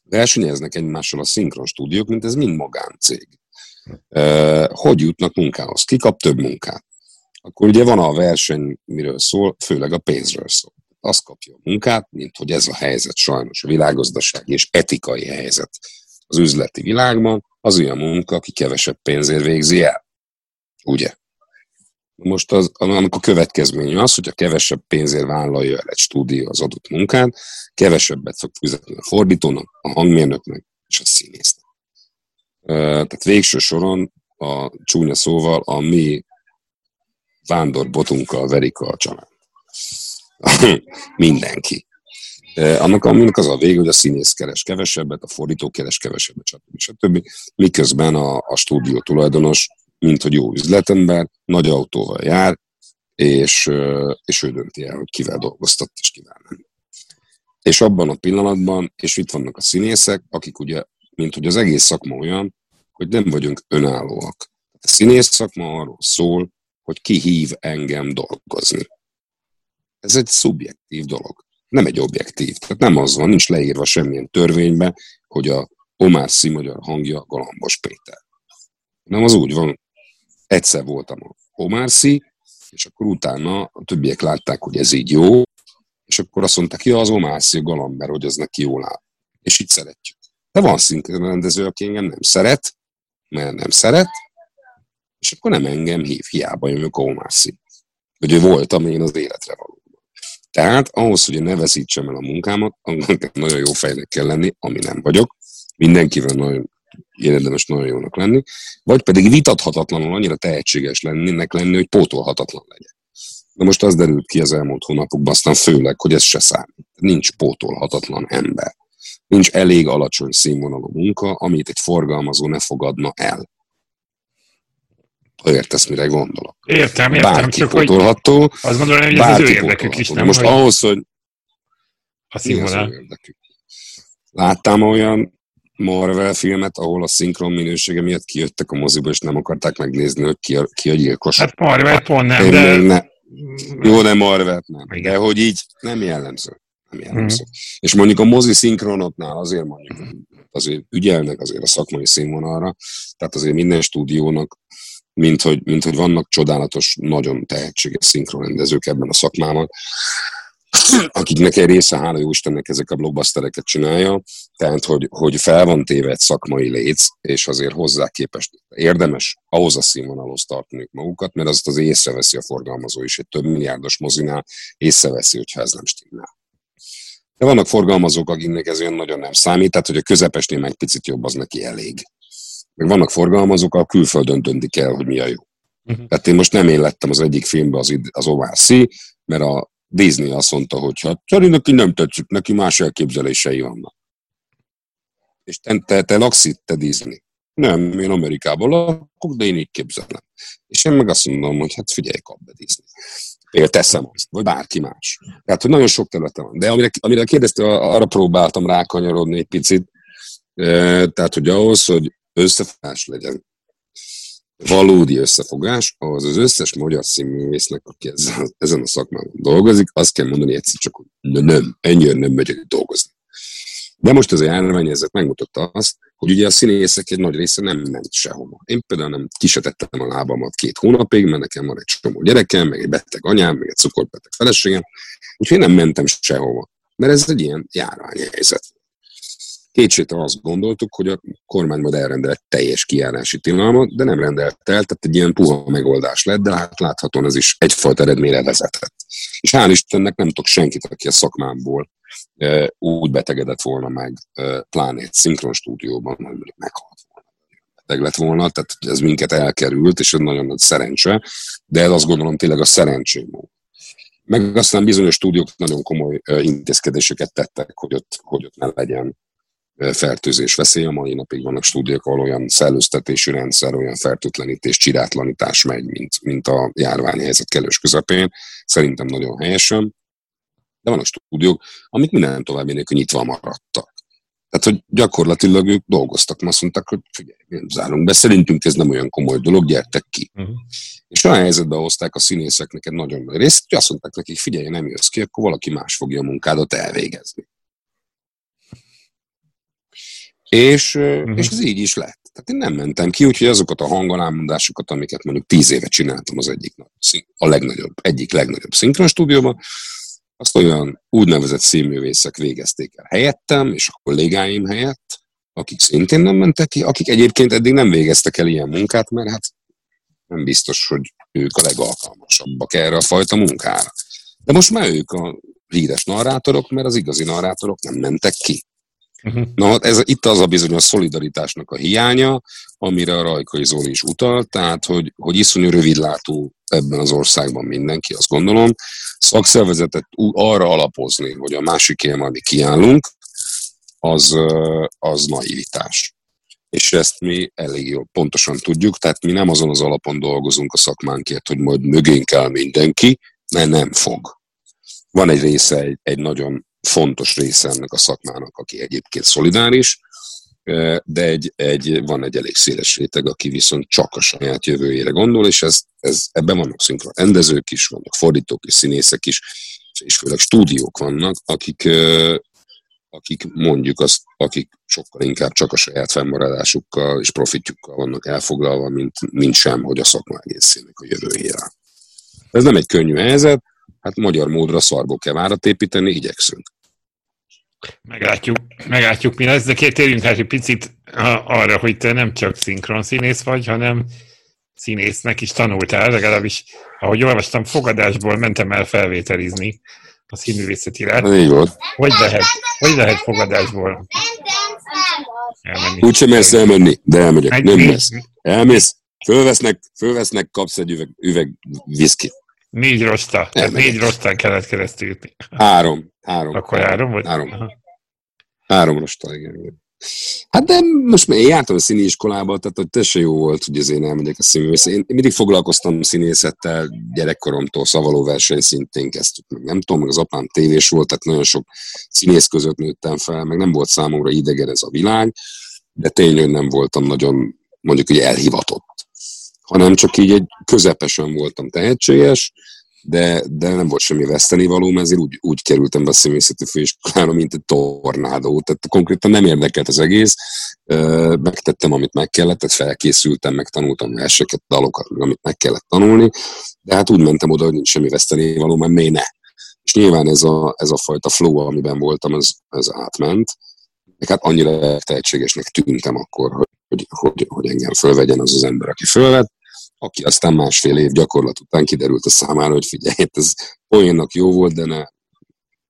Versenyeznek egymással a szinkron stúdiók, mint ez mind magáncég. Hogy jutnak munkához? Ki kap több munkát? Akkor ugye van a verseny, miről szól, főleg a pénzről szól. Azt kapja a munkát, mint hogy ez a helyzet sajnos a világgazdasági és etikai helyzet az üzleti világban, az olyan munka, aki kevesebb pénzért végzi el. Ugye? Most az, annak a következménye az, hogy a kevesebb pénzért vállalja el egy stúdió az adott munkát, kevesebbet fog fizetni a fordítónak, a hangmérnöknek és a színésznek. Tehát végső soron a csúnya szóval a mi vándorbotunkkal verik a család. Mindenki. Annak, aminek az a vége, hogy a színész keres kevesebbet, a fordító keres kevesebbet, stb. stb. Miközben a, a stúdió tulajdonos, mint hogy jó üzletember, nagy autóval jár, és, és ő dönti el, hogy kivel dolgoztat, és kivel nem. És abban a pillanatban, és itt vannak a színészek, akik ugye, mint hogy az egész szakma olyan, hogy nem vagyunk önállóak. A színész szakma arról szól, hogy ki hív engem dolgozni. Ez egy szubjektív dolog, nem egy objektív. Tehát nem az van, nincs leírva semmilyen törvénybe, hogy a Omar Szí magyar hangja Galambos Péter. Nem az úgy van, egyszer voltam a Omar Szí, és akkor utána a többiek látták, hogy ez így jó, és akkor azt mondták, ja, az Omar Szí a Galamber, hogy az neki jól áll. És így szeretjük. De van rendező, aki engem nem szeret, mert nem szeret, és akkor nem engem hív, hiába jövök a Omászi. Hogy ő voltam én az életre való. Tehát ahhoz, hogy ne veszítsem el a munkámat, annak nagyon jó fejnek kell lenni, ami nem vagyok. Mindenkivel nagyon érdemes nagyon jónak lenni, vagy pedig vitathatatlanul annyira tehetséges lennének lenni, hogy pótolhatatlan legyen. Na most az derült ki az elmúlt hónapokban, aztán főleg, hogy ez se számít. Nincs pótolhatatlan ember. Nincs elég alacsony színvonalú munka, amit egy forgalmazó ne fogadna el. Ha értesz, mire gondolok. Értem, értem. Bárki csak potolható, hogy azt gondolom, hogy ez az ő érdekük is, nem? Most hogy ahhoz, hogy a színvonal. Láttam olyan Marvel filmet, ahol a szinkron minősége miatt kijöttek a moziba, és nem akarták megnézni, hogy ki a, ki a gyilkos. Hát Marvel pont nem, de... Ne. Jó, nem Marvel nem. Igen. De hogy így nem jellemző. Nem jellemző. Mm. És mondjuk a mozi szinkronotnál azért mondjuk, azért ügyelnek azért a szakmai színvonalra, tehát azért minden stúdiónak mint hogy, mint hogy vannak csodálatos, nagyon tehetséges szinkronrendezők ebben a szakmában, akiknek egy része, hála jó Istennek, ezek a blockbustereket csinálja, tehát, hogy, hogy fel van téve egy szakmai léc, és azért hozzá képest érdemes ahhoz a színvonalhoz tartaniuk magukat, mert azt az észreveszi a forgalmazó is, egy több milliárdos mozinál észreveszi, hogyha ez nem stimmel. De vannak forgalmazók, akiknek ez olyan nagyon nem számít, tehát hogy a közepesnél meg picit jobb, az neki elég meg vannak forgalmazók, a külföldön döntik el, hogy mi a jó. Uh-huh. Tehát én most nem én lettem az egyik filmben az, az C, mert a Disney azt mondta, hogy hát neki nem tetszik, neki más elképzelései vannak. És te, te, te laksz itt, te Disney. Nem, én Amerikában lakok, de én így képzelem. És én meg azt mondom, hogy hát figyelj, kap be Disney. Például teszem azt, vagy bárki más. Tehát, hogy nagyon sok területen van. De amire, amire kérdezte, arra próbáltam rákanyarodni egy picit, tehát, hogy ahhoz, hogy összefogás legyen. Valódi összefogás, ahhoz az összes magyar színművésznek, aki ezen, ezen a szakmában dolgozik, azt kell mondani egyszer csak, hogy nem, ennyire nem megyek dolgozni. De most az a járványhelyzet megmutatta azt, hogy ugye a színészek egy nagy része nem ment sehova. Én például nem kisetettem a lábamat két hónapig, mert nekem van egy csomó gyerekem, meg egy beteg anyám, meg egy cukorbeteg feleségem, úgyhogy én nem mentem sehova. Mert ez egy ilyen járványhelyzet. Kétségtelen azt gondoltuk, hogy a kormány majd elrendel egy teljes kijárási tilalmat, de nem rendelt el, tehát egy ilyen puha megoldás lett, de hát láthatóan ez is egyfajta eredményre vezetett. És hál' Istennek nem tudok senkit, aki a szakmámból e, úgy betegedett volna meg, e, pláne egy szinkron stúdióban, hogy meghalt. Beteg lett volna, tehát ez minket elkerült, és ez nagyon nagy szerencse, de ez azt gondolom tényleg a szerencsém. Meg aztán bizonyos stúdiók nagyon komoly intézkedéseket tettek, hogy ott, hogy ott ne legyen fertőzés veszély. A mai napig vannak stúdiók, ahol olyan szellőztetési rendszer, olyan fertőtlenítés, csirátlanítás megy, mint, mint a járványhelyzet kellős közepén. Szerintem nagyon helyesen. De vannak stúdiók, amik minden további nélkül nyitva maradtak. Tehát, hogy gyakorlatilag ők dolgoztak, azt mondták, hogy figyelj, nem zárunk be, szerintünk ez nem olyan komoly dolog, gyertek ki. Uh-huh. És olyan helyzetbe hozták a színészeknek egy nagyon nagy részt, hogy azt mondták nekik, figyelj, nem jössz ki, akkor valaki más fogja a munkádat elvégezni. És, uh-huh. és ez így is lett. Tehát én nem mentem ki, úgyhogy azokat a hangalámondásokat, amiket mondjuk tíz éve csináltam az egyik a legnagyobb, egyik legnagyobb szinkron stúdióban, azt olyan úgynevezett színművészek végezték el helyettem, és a kollégáim helyett, akik szintén nem mentek ki, akik egyébként eddig nem végeztek el ilyen munkát, mert hát nem biztos, hogy ők a legalkalmasabbak erre a fajta munkára. De most már ők a híres narrátorok, mert az igazi narrátorok nem mentek ki. Uh-huh. Na, ez, itt az a bizonyos szolidaritásnak a hiánya, amire a Rajkai Zoli is utalt, tehát, hogy, hogy iszonyú rövidlátó ebben az országban mindenki, azt gondolom, szakszervezetet arra alapozni, hogy a másikért majd mi kiállunk, az, az naivitás. És ezt mi elég jól pontosan tudjuk, tehát mi nem azon az alapon dolgozunk a szakmánkért, hogy majd mögénk kell mindenki, mert nem fog. Van egy része, egy, egy nagyon fontos része ennek a szakmának, aki egyébként szolidáris, de egy, egy, van egy elég széles réteg, aki viszont csak a saját jövőjére gondol, és ez, ez, ebben vannak szinkron rendezők is, vannak fordítók és színészek is, és főleg stúdiók vannak, akik, akik mondjuk azt, akik sokkal inkább csak a saját fennmaradásukkal és profitjukkal vannak elfoglalva, mint, mint sem, hogy a szakma egészének a jövőjére. Ez nem egy könnyű helyzet, hát magyar módra szarból kell várat építeni, igyekszünk. Meglátjuk, meglátjuk mi lesz, de térjünk hát egy picit arra, hogy te nem csak szinkron színész vagy, hanem színésznek is tanultál, legalábbis, ahogy olvastam, fogadásból mentem el felvételizni a színművészetire. Így volt. Hogy lehet, hogy lehet fogadásból elmenni? Úgy sem mersz elmenni, de elmegyek. Meg, nem mersz. Elmész, fölvesznek, fölvesznek, kapsz egy üveg, üveg viszkit. Négy rosta. Tehát négy rostán kellett keresztül jutni. Három. Három. Akkor három vagy? Három. Aha. Három rosta, igen. Hát de most én jártam a színiiskolába, tehát hogy te se jó volt, hogy azért elmegyek a színművész. Én mindig foglalkoztam színészettel, gyerekkoromtól szavaló verseny szintén kezdtük meg. Nem tudom, meg az apám tévés volt, tehát nagyon sok színész között nőttem fel, meg nem volt számomra idegen ez a világ, de tényleg nem voltam nagyon, mondjuk, hogy elhivatott. Hanem csak így egy közepesen voltam tehetséges, de, de nem volt semmi vesztenivaló, mert ezért úgy, úgy kerültem be a színészeti főiskolára, mint egy tornádó. Tehát konkrétan nem érdekelt az egész. Megtettem, amit meg kellett, tehát felkészültem, megtanultam verseket, dalokat, amit meg kellett tanulni, de hát úgy mentem oda, hogy nincs semmi vesztenivaló, mert miért ne? És nyilván ez a, ez a fajta flow, amiben voltam, ez, ez átment. Meg hát annyira tehetségesnek tűntem akkor, hogy, hogy, hogy, hogy engem fölvegyen az az ember, aki fölvett aki aztán másfél év gyakorlat után kiderült a számára, hogy figyelj, hát ez olyannak jó volt, de ne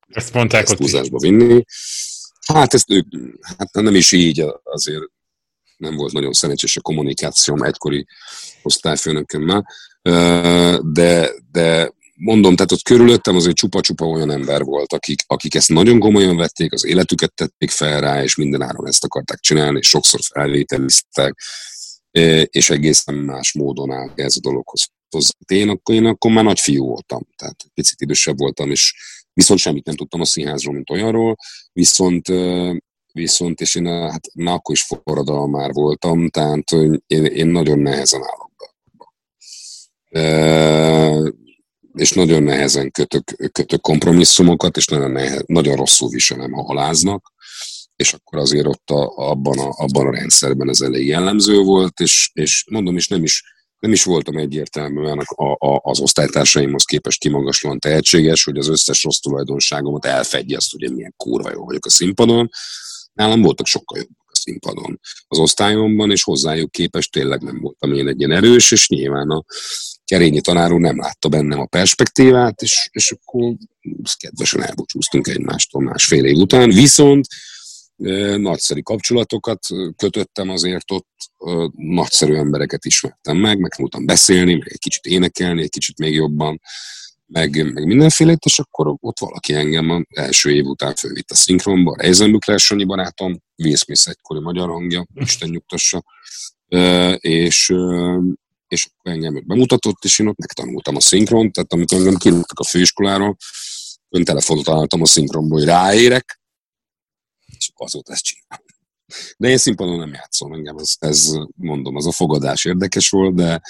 ezt mondták ezt húzásba vinni. Hát ezt ők, hát nem is így, azért nem volt nagyon szerencsés a kommunikációm egykori osztályfőnökömmel, de, de mondom, tehát ott körülöttem azért csupa-csupa olyan ember volt, akik, akik ezt nagyon komolyan vették, az életüket tették fel rá, és mindenáron ezt akarták csinálni, és sokszor felvételiztek, és egészen más módon áll ez a dologhoz hozzá. Én akkor, én akkor már nagy fiú voltam, tehát picit idősebb voltam, és viszont semmit nem tudtam a színházról, mint olyanról, viszont viszont, és én hát na, akkor is forradalom már voltam, tehát én, én nagyon nehezen állok be. E, és nagyon nehezen kötök, kötök kompromisszumokat, és nagyon, nehe, nagyon rosszul viselem, ha haláznak és akkor azért ott a, abban, a, abban a rendszerben ez elég jellemző volt, és, és mondom is, nem is, nem is voltam egyértelműen a, a, az osztálytársaimhoz képest kimagaslóan tehetséges, hogy az összes rossz tulajdonságomat elfedje azt, hogy én milyen kurva jó vagyok a színpadon. Nálam voltak sokkal jobbak a színpadon az osztályomban, és hozzájuk képest tényleg nem voltam én egy ilyen erős, és nyilván a Kerényi tanár nem látta bennem a perspektívát, és, és akkor kedvesen elbúcsúztunk egymástól másfél év után. Viszont nagyszerű kapcsolatokat kötöttem azért ott, nagyszerű embereket ismertem meg, meg tudtam beszélni, meg egy kicsit énekelni, egy kicsit még jobban, meg, meg mindenfélét, és akkor ott valaki engem az első év után fölvitt a szinkronba, Reisenbükler Sanyi barátom, Will Smith egykori magyar hangja, Isten nyugtassa, és, és akkor engem bemutatott, és én ott megtanultam a szinkront, tehát amikor engem kirúgtak a főiskoláról, ön telefonot találtam a szinkronból, hogy ráérek, csak azóta ezt csinálom. De én színpadon nem játszom engem, ez, ez mondom, az a fogadás érdekes volt, de,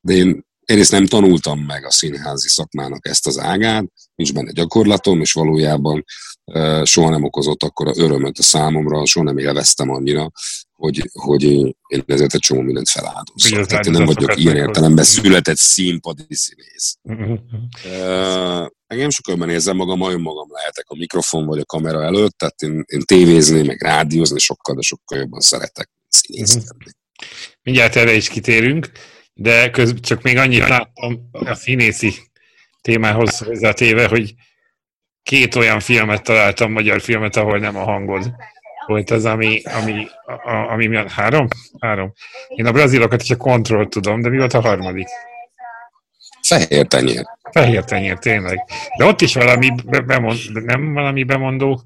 de én egyrészt nem tanultam meg a színházi szakmának ezt az ágát, nincs benne gyakorlatom, és valójában soha nem okozott akkor örömöt a számomra, soha nem élveztem annyira, hogy, hogy én ezért egy csomó mindent feláldozom. Tehát én nem vagyok ilyen értelemben született színpadi színész. uh, engem sokkal érzem magam, majd magam lehetek a mikrofon vagy a kamera előtt, tehát én, én tévézni, meg rádiózni sokkal, de sokkal jobban szeretek színészkedni. Mindjárt erre is kitérünk, de közben csak még annyit láttam a színészi témához hozzátéve, hogy két olyan filmet találtam, magyar filmet, ahol nem a hangod volt az, ami, ami, a, ami miatt három? Három. Én a brazilokat is a kontrollt tudom, de mi volt a harmadik? Fehér tenyér. Fehér tenyér, tényleg. De ott is valami bemond, nem valami bemondó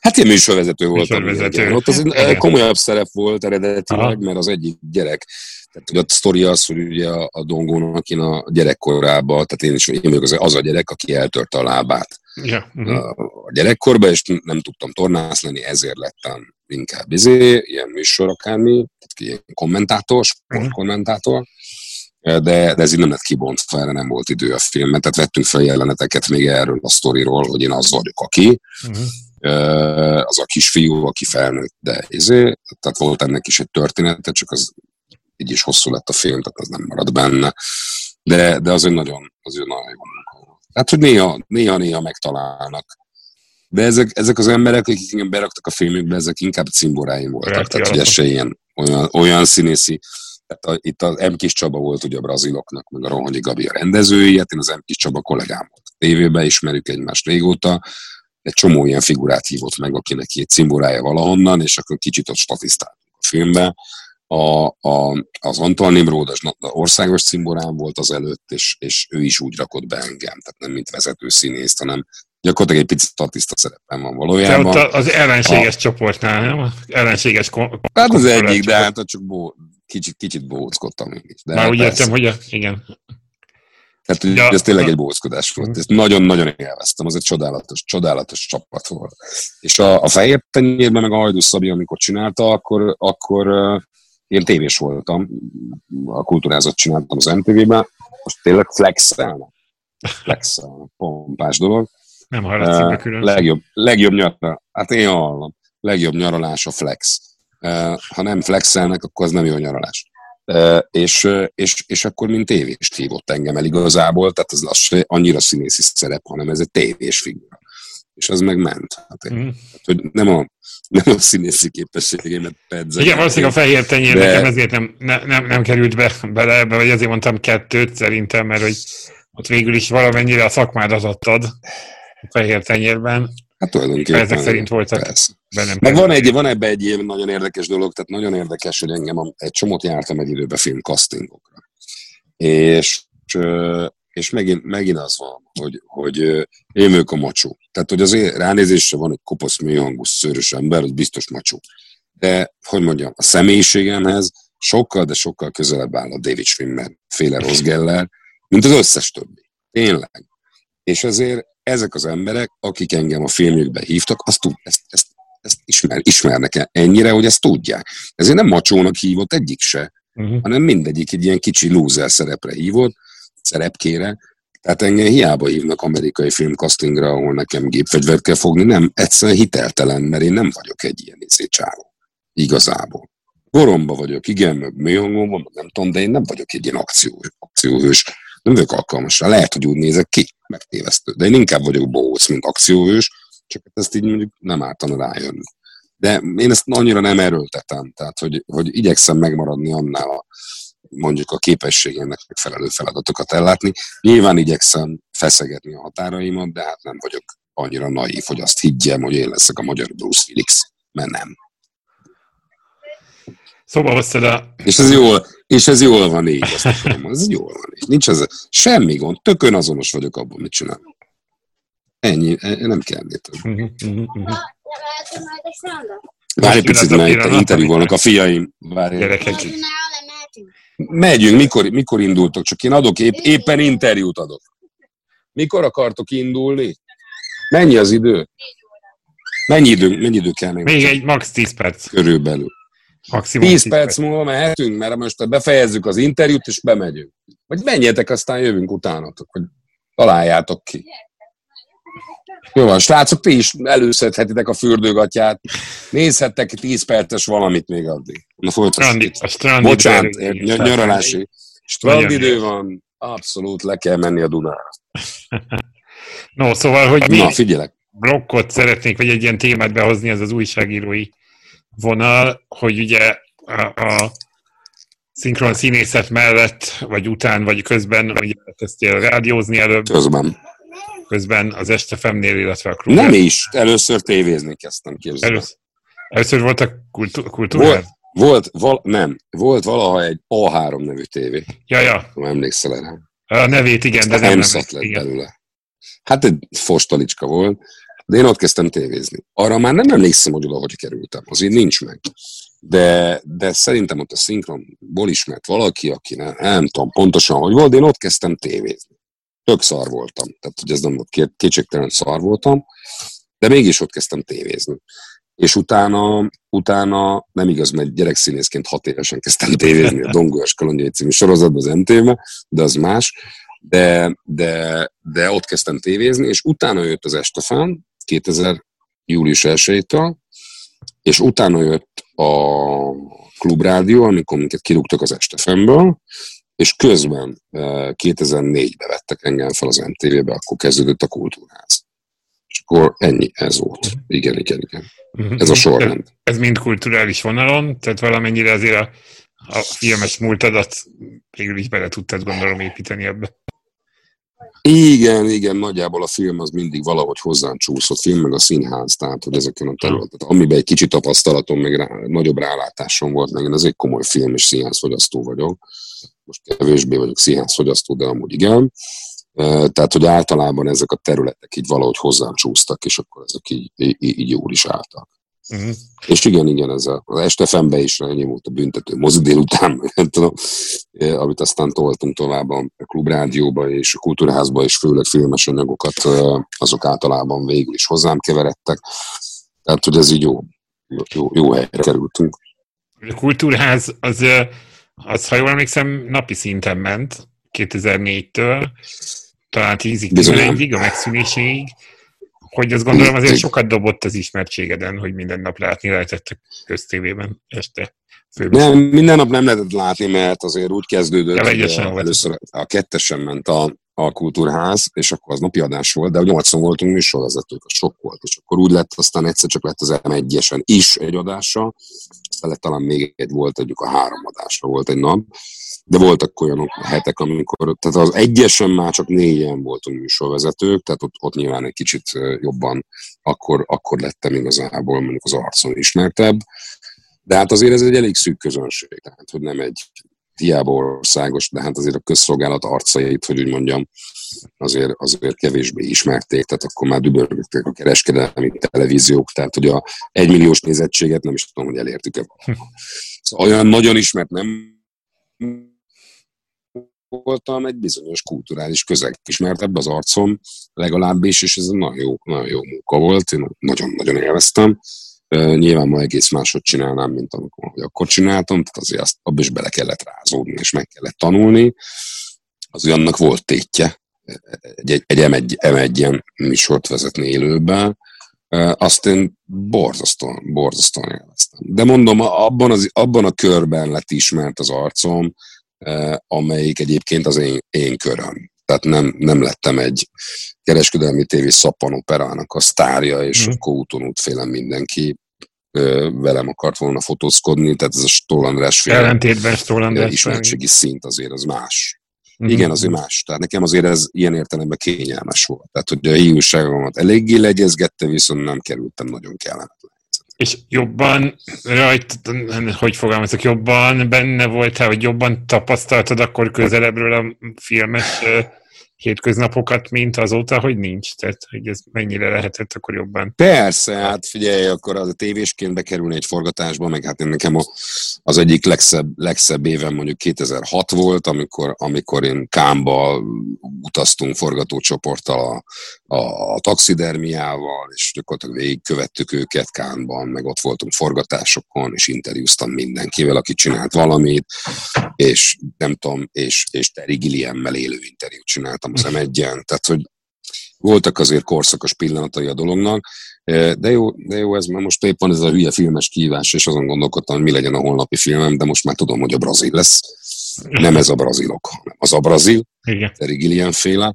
Hát én műsorvezető voltam. Műsorvezető. Ott az egy komolyabb szerep volt eredetileg, Aha. mert az egyik gyerek tehát ugye a sztori az, hogy ugye a, a Dongónak én a gyerekkorában, tehát én is én vagyok az, az a gyerek, aki eltörte a lábát ja. uh-huh. a, gyerekkorban, és nem tudtam tornász lenni, ezért lettem inkább izé, ilyen műsor akármi, tehát ilyen kommentátor, sportkommentátor, uh-huh. de, de ez így nem lett kibontva, erre nem volt idő a filmet, tehát vettünk fel jeleneteket még erről a sztoriról, hogy én az vagyok, aki, uh-huh az a kisfiú, aki felnőtt, de izé, tehát volt ennek is egy története, csak az így is hosszú lett a film, tehát az nem marad benne. De, de az egy nagyon, az egy nagyon. Hát, hogy néha, néha, néha megtalálnak. De ezek, ezek az emberek, akik engem beraktak a filmükbe, ezek inkább cimboráim voltak. Tehát, hogy ez se ilyen, olyan, olyan színészi. Tehát a, itt az M. Kis Csaba volt ugye a braziloknak, meg a Rohonyi Gabi a rendezői, hát én az M. Kis Csaba kollégám volt. Tévében ismerjük egymást régóta, egy csomó ilyen figurát hívott meg, akinek egy cimborája valahonnan, és akkor kicsit ott statisztáltunk a filmben a, a, az Antoine Nimrod az országos cimborán volt az előtt, és, és ő is úgy rakott be engem, tehát nem mint vezető színészt, hanem gyakorlatilag egy picit statiszta szerepen van valójában. Te ott az ellenséges a... csoportnál, nem? Ellenséges kon- Hát az egyik, de hát csak bó, kicsit, kicsit bóckodtam én is. De Már úgy értem, hogy a, igen. Tehát ja, ez tényleg egy bóckodás volt. Mhm. Ezt nagyon-nagyon élveztem, az egy csodálatos, csodálatos csapat volt. És a, a fehér tenyérben, meg a Hajdú Szabi, amikor csinálta, akkor, akkor én tévés voltam, a kultúrázat csináltam az MTV-ben, most tényleg flexelnek. Flexelnek, pompás dolog. Nem hallatszik a különbség. Legjobb, legjobb nyaralás, hát én hallom, legjobb nyaralás a flex. Ha nem flexelnek, akkor az nem jó nyaralás. És, és, és akkor mint tévést hívott engem el igazából, tehát az, az annyira színészi szerep, hanem ez egy tévés figura. És az meg ment. Hát, mm. hát, hogy nem a nem a színészi képességemet pedzegelni. Igen, valószínűleg a fehér tenyér de... nekem ezért nem, ne, nem, nem került be, bele ebbe, vagy azért mondtam kettőt szerintem, mert hogy ott végül is valamennyire a szakmádat adtad a fehér tenyérben. Hát tulajdonképpen. Ezek szerint voltak bennem. Meg van, egy, van ebbe egy ilyen nagyon érdekes dolog, tehát nagyon érdekes, hogy engem egy csomót jártam egy időben filmkastingokra. És és megint, megint az van, hogy, hogy én vagyok a macsó. Tehát, hogy azért ránézésre van egy kopasz, mélyhangú, szőrös ember, az biztos macsó. De, hogy mondjam, a személyiségemhez sokkal, de sokkal közelebb áll a David Schwimmer féle Rosgeller, mint az összes többi. Tényleg. És ezért ezek az emberek, akik engem a filmjükbe hívtak, azt tud, ezt, ezt, ezt ismer, ismernek -e ennyire, hogy ezt tudják. Ezért nem macsónak hívott egyik se, uh-huh. hanem mindegyik egy ilyen kicsi loser szerepre hívott, szerepkére. Tehát engem hiába hívnak amerikai filmkastingra, ahol nekem gépfegyvert kell fogni, nem, egyszerűen hiteltelen, mert én nem vagyok egy ilyen csávó. Igazából. Goromba vagyok, igen, meg mélyhangomban, nem tudom, de én nem vagyok egy ilyen akció, akcióhős. Nem vagyok alkalmas rá. Lehet, hogy úgy nézek ki, megtévesztő. De én inkább vagyok bohóc, mint akcióhős, csak ezt így mondjuk nem ártana rájönni. De én ezt annyira nem erőltetem, tehát hogy, hogy igyekszem megmaradni annál a mondjuk a képességemnek megfelelő feladatokat ellátni. Nyilván igyekszem feszegetni a határaimat, de hát nem vagyok annyira naív, hogy azt higgyem, hogy én leszek a magyar Bruce Willis, mert nem. Szóval a... És ez jól, és ez jól van így, azt akarom, ez jól van így. Nincs ez, semmi gond, tökön azonos vagyok abban, mit csinálok. Ennyi, e, nem kell ennél Várj egy picit, mert interjúvolnak a fiaim. Várj. Gyerekek. Megyünk, mikor, mikor indultok? Csak én adok, épp, éppen interjút adok. Mikor akartok indulni? Mennyi az idő? Mennyi idő, mennyi idő kell még? Még egy max 10 perc. Körülbelül. Maximum 10 perc múlva mehetünk, mert most befejezzük az interjút, és bemegyünk. Vagy menjetek, aztán jövünk utánatok, hogy találjátok ki. Jó van, srácok, ti is előszedhetitek a fürdőgatját. Nézhettek 10 perces valamit még addig. Na strandi Bocsánat, ny- nyaralási. Strandidő van, abszolút le kell menni a Dunára. no, szóval, hogy mi Na, figyelek. blokkot szeretnék, vagy egy ilyen témát behozni, ez az újságírói vonal, hogy ugye a, a szinkron színészet mellett, vagy után, vagy közben, ugye kezdtél rádiózni előbb. Közben. Közben az Este Femnél, illetve a klub. Nem is, először tévézni kezdtem képzelni. Először, először volt a kultú- kultúrán? Volt, volt, val, nem, volt valaha egy A3 nevű tévé. Ja, ja. Nem emlékszel erre. A nevét igen, de nem, nem lett igen. belőle. Hát egy fostalicska volt, de én ott kezdtem tévézni. Arra már nem emlékszem, hogy oda hogy kerültem. Azért nincs meg. De, de szerintem ott a szinkronból ismert valaki, aki nem, nem tudom pontosan, hogy volt, de én ott kezdtem tévézni. Tök szar voltam. Tehát, hogy ez nem kétségtelen szar voltam, de mégis ott kezdtem tévézni. És utána, utána nem igaz, mert gyerekszínészként hat évesen kezdtem tévézni a Dongolás Kalandjai című sorozatban az MTV-be, de az más. De, de, de ott kezdtem tévézni, és utána jött az Estefán, 2000 július 1 és utána jött a klubrádió, amikor minket kirúgtak az Estefemből, és közben eh, 2004-ben vettek engem fel az MTV-be, akkor kezdődött a kultúrház. És akkor ennyi, ez volt. Igen, igen, igen. Mhm. Ez a sorrend. Ez mind kulturális vonalon, tehát valamennyire azért a, a filmes múltadat végül is bele tudtad gondolom építeni ebbe. Igen, igen, nagyjából a film az mindig valahogy hozzám csúszott, film meg a színház, tehát hogy ezeken a területen, amiben egy kicsit tapasztalatom, meg rá, nagyobb rálátásom volt, meg én az egy komoly film és színházfogyasztó vagyok. Most kevésbé vagyok színházfogyasztó, de amúgy igen. Eh, Tehát, hogy általában ezek a területek így valahogy hozzám csúsztak, és akkor ezek így, így, így jól is álltak. Uh-huh. És igen, igen, ez a, az este fembe is ennyi volt a büntető mozi délután, meg nem tudom, amit aztán toltunk tovább a klubrádióba és a kultúrházba, és főleg filmes anyagokat, azok általában végül is hozzám keveredtek. Tehát, hogy ez így jó, jó, jó helyre kerültünk. A kultúrház az, az, ha jól emlékszem, napi szinten ment 2004-től, talán 10-ig, Bizony. 11-ig, a megszűnéséig, hogy azt gondolom azért sokat dobott az ismertségeden, hogy minden nap látni lehetett a köztévében este. Főműsor. Nem, minden nap nem lehetett látni, mert azért úgy kezdődött, hogy először a kettesen ment a, a kultúrház, és akkor az napi adás volt, de nyolcan voltunk műsorvezetők, az sok volt, és akkor úgy lett, aztán egyszer csak lett az M1-esen is egy adása, lett talán még egy volt, együk a három adásra volt egy nap, de voltak olyan hetek, amikor, tehát az egyesen már csak négyen voltunk műsorvezetők, tehát ott, ott nyilván egy kicsit jobban, akkor, akkor lettem igazából mondjuk az arcon ismertebb, de hát azért ez egy elég szűk közönség, tehát hogy nem egy hiába országos, de hát azért a közszolgálat arcait, hogy úgy mondjam, azért, azért kevésbé ismerték, tehát akkor már dübörgöttek a kereskedelmi televíziók, tehát hogy a egymilliós nézettséget nem is tudom, hogy elértük-e. Szóval olyan nagyon ismert nem voltam, egy bizonyos kulturális közeg ismertebb az arcom legalábbis, és ez nagyon jó, nagyon jó munka volt, én nagyon-nagyon élveztem. Nyilván ma egész máshogy csinálnám, mint amikor hogy akkor csináltam, tehát azért azt abba is bele kellett rázódni, és meg kellett tanulni. Az annak volt tétje, egy, egy, egy M1, M1 ilyen műsort vezetni élőben, azt én borzasztóan, borzasztóan élveztem. De mondom, abban, az, abban a körben lett ismert az arcom, amelyik egyébként az én, én köröm. Tehát nem, nem lettem egy kereskedelmi tévé szappanoperának a sztárja, és mm. akkor úton útfélen mindenki velem akart volna fotózkodni, tehát ez a Stoll András féle Ellentétben Stroll ö, András. ismertségi szint azért az más. Mhm. Igen, azért más. Tehát nekem azért ez ilyen értelemben kényelmes volt. Tehát, hogy a hiúságomat eléggé legyezgette, viszont nem kerültem nagyon kellemetlen. És jobban rajt, hogy fogalmazok, jobban benne voltál, hogy jobban tapasztaltad akkor közelebbről a filmes hétköznapokat, mint azóta, hogy nincs? Tehát, hogy ez mennyire lehetett akkor jobban? Persze, hát figyelj, akkor az a tévésként bekerülni egy forgatásba, meg hát nekem a, az egyik legszebb, legszebb évem mondjuk 2006 volt, amikor, amikor én Kámba utaztunk forgatócsoporttal a, a, a taxidermiával, és gyakorlatilag végigkövettük őket Kánban, meg ott voltunk forgatásokon, és interjúztam mindenkivel, aki csinált valamit, és nem tudom, és, és Terry Gilliammel élő interjút csináltam az m tehát hogy voltak azért korszakos pillanatai a dolognak, de jó, de jó ez, mert most épp van ez a hülye filmes kívás, és azon gondolkodtam, hogy mi legyen a holnapi filmem, de most már tudom, hogy a brazil lesz. Nem ez a brazilok, hanem az a brazil. Terry Gilliam féle.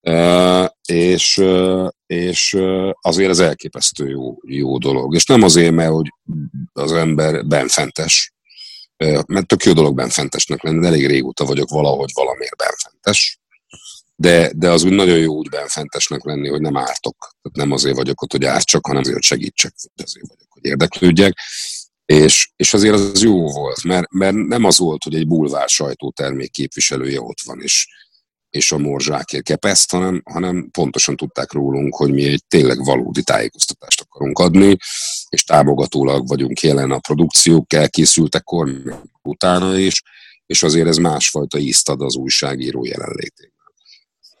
Uh, és, uh, és uh, azért ez elképesztő jó, jó dolog. És nem azért, mert hogy az ember benfentes, mert tök jó dolog benfentesnek lenni, de elég régóta vagyok valahogy valamiért benfentes de, de az úgy nagyon jó úgy benfentesnek lenni, hogy nem ártok. Tehát nem azért vagyok ott, hogy ártsak, hanem azért, hogy segítsek, azért vagyok, hogy érdeklődjek. És, és azért az jó volt, mert, mert nem az volt, hogy egy bulvár sajtótermék képviselője ott van, és, és a morzsákért kepeszt, hanem, hanem pontosan tudták rólunk, hogy mi egy tényleg valódi tájékoztatást akarunk adni, és támogatólag vagyunk jelen a produkciók, elkészültekor, utána is, és azért ez másfajta ízt ad az újságíró jelenlétében.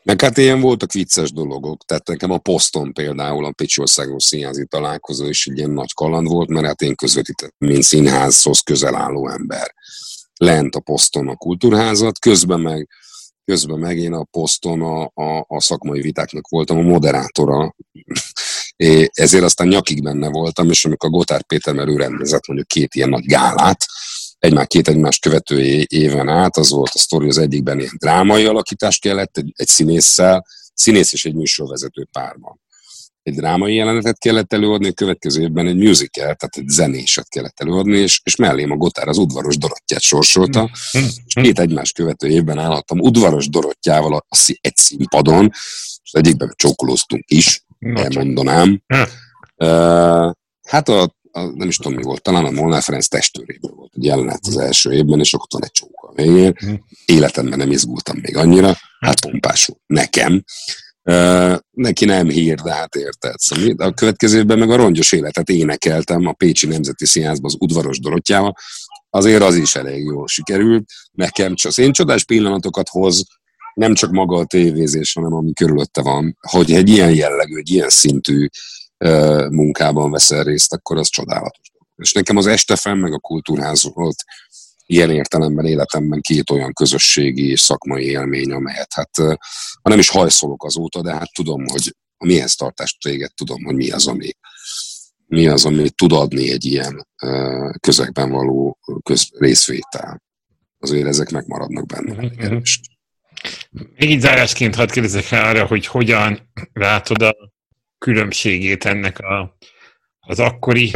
Meg hát ilyen voltak vicces dologok, tehát nekem a poszton például a Pécsországos Színházi találkozó is egy ilyen nagy kaland volt, mert hát én közvetítettem, mint színházhoz közel álló ember. Lent a poszton a kultúrházat, közben meg, közben meg én a poszton a, a, a szakmai vitáknak voltam a moderátora, é, ezért aztán nyakig benne voltam, és amikor a Gotár Péter, mert ő rendezett mondjuk két ilyen nagy gálát, egymás két egymást követő éven át, az volt a sztori, az egyikben ilyen drámai alakítás kellett, egy, egy színésszel, színész és egy műsorvezető párban. Egy drámai jelenetet kellett előadni, a következő évben egy musical, tehát egy zenéset kellett előadni, és, és mellém a Gotár az udvaros Dorottyát sorsolta, és két egymás követő évben állhattam udvaros Dorottyával a, a, egy színpadon, és egyikben csókolóztunk is, elmondanám. Uh, hát a a, nem is tudom mi volt, talán a Molnár Ferenc testőréből volt egy jelenet az első évben, és akkor van egy csók a végén. Mhm. Életemben nem izgultam még annyira, hát pompásul nekem. Uh, neki nem hír, de hát érted. Szóval a következő évben meg a rongyos életet énekeltem a Pécsi Nemzeti Színházban az udvaros Dorottyával, azért az is elég jól sikerült. Nekem csak én csodás pillanatokat hoz, nem csak maga a tévézés, hanem ami körülötte van, hogy egy ilyen jellegű, egy ilyen szintű munkában veszel részt, akkor az csodálatos. És nekem az Estefen meg a Kultúrház volt ilyen értelemben életemben két olyan közösségi és szakmai élmény, amelyet hát, ha nem is hajszolok azóta, de hát tudom, hogy a mihez tartást téged tudom, hogy mi az, ami, mi az, ami tud adni egy ilyen közegben való köz, részvétel. Azért ezek megmaradnak benne. Mm-hmm. Még így zárásként hadd kérdezek rá arra, hogy hogyan látod a különbségét ennek a, az akkori,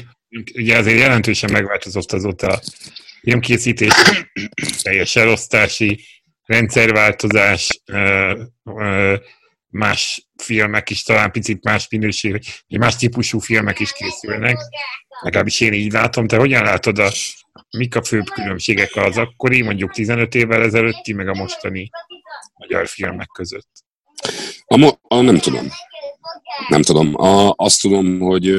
ugye azért jelentősen megváltozott azóta a filmkészítés, teljes elosztási, rendszerváltozás, más filmek is, talán picit más minőség, más típusú filmek is készülnek. Legalábbis én így látom. Te hogyan látod, a, mik a főbb különbségek az akkori, mondjuk 15 évvel ezelőtti, meg a mostani magyar filmek között? A, mo- a nem tudom. Nem tudom. A, azt tudom, hogy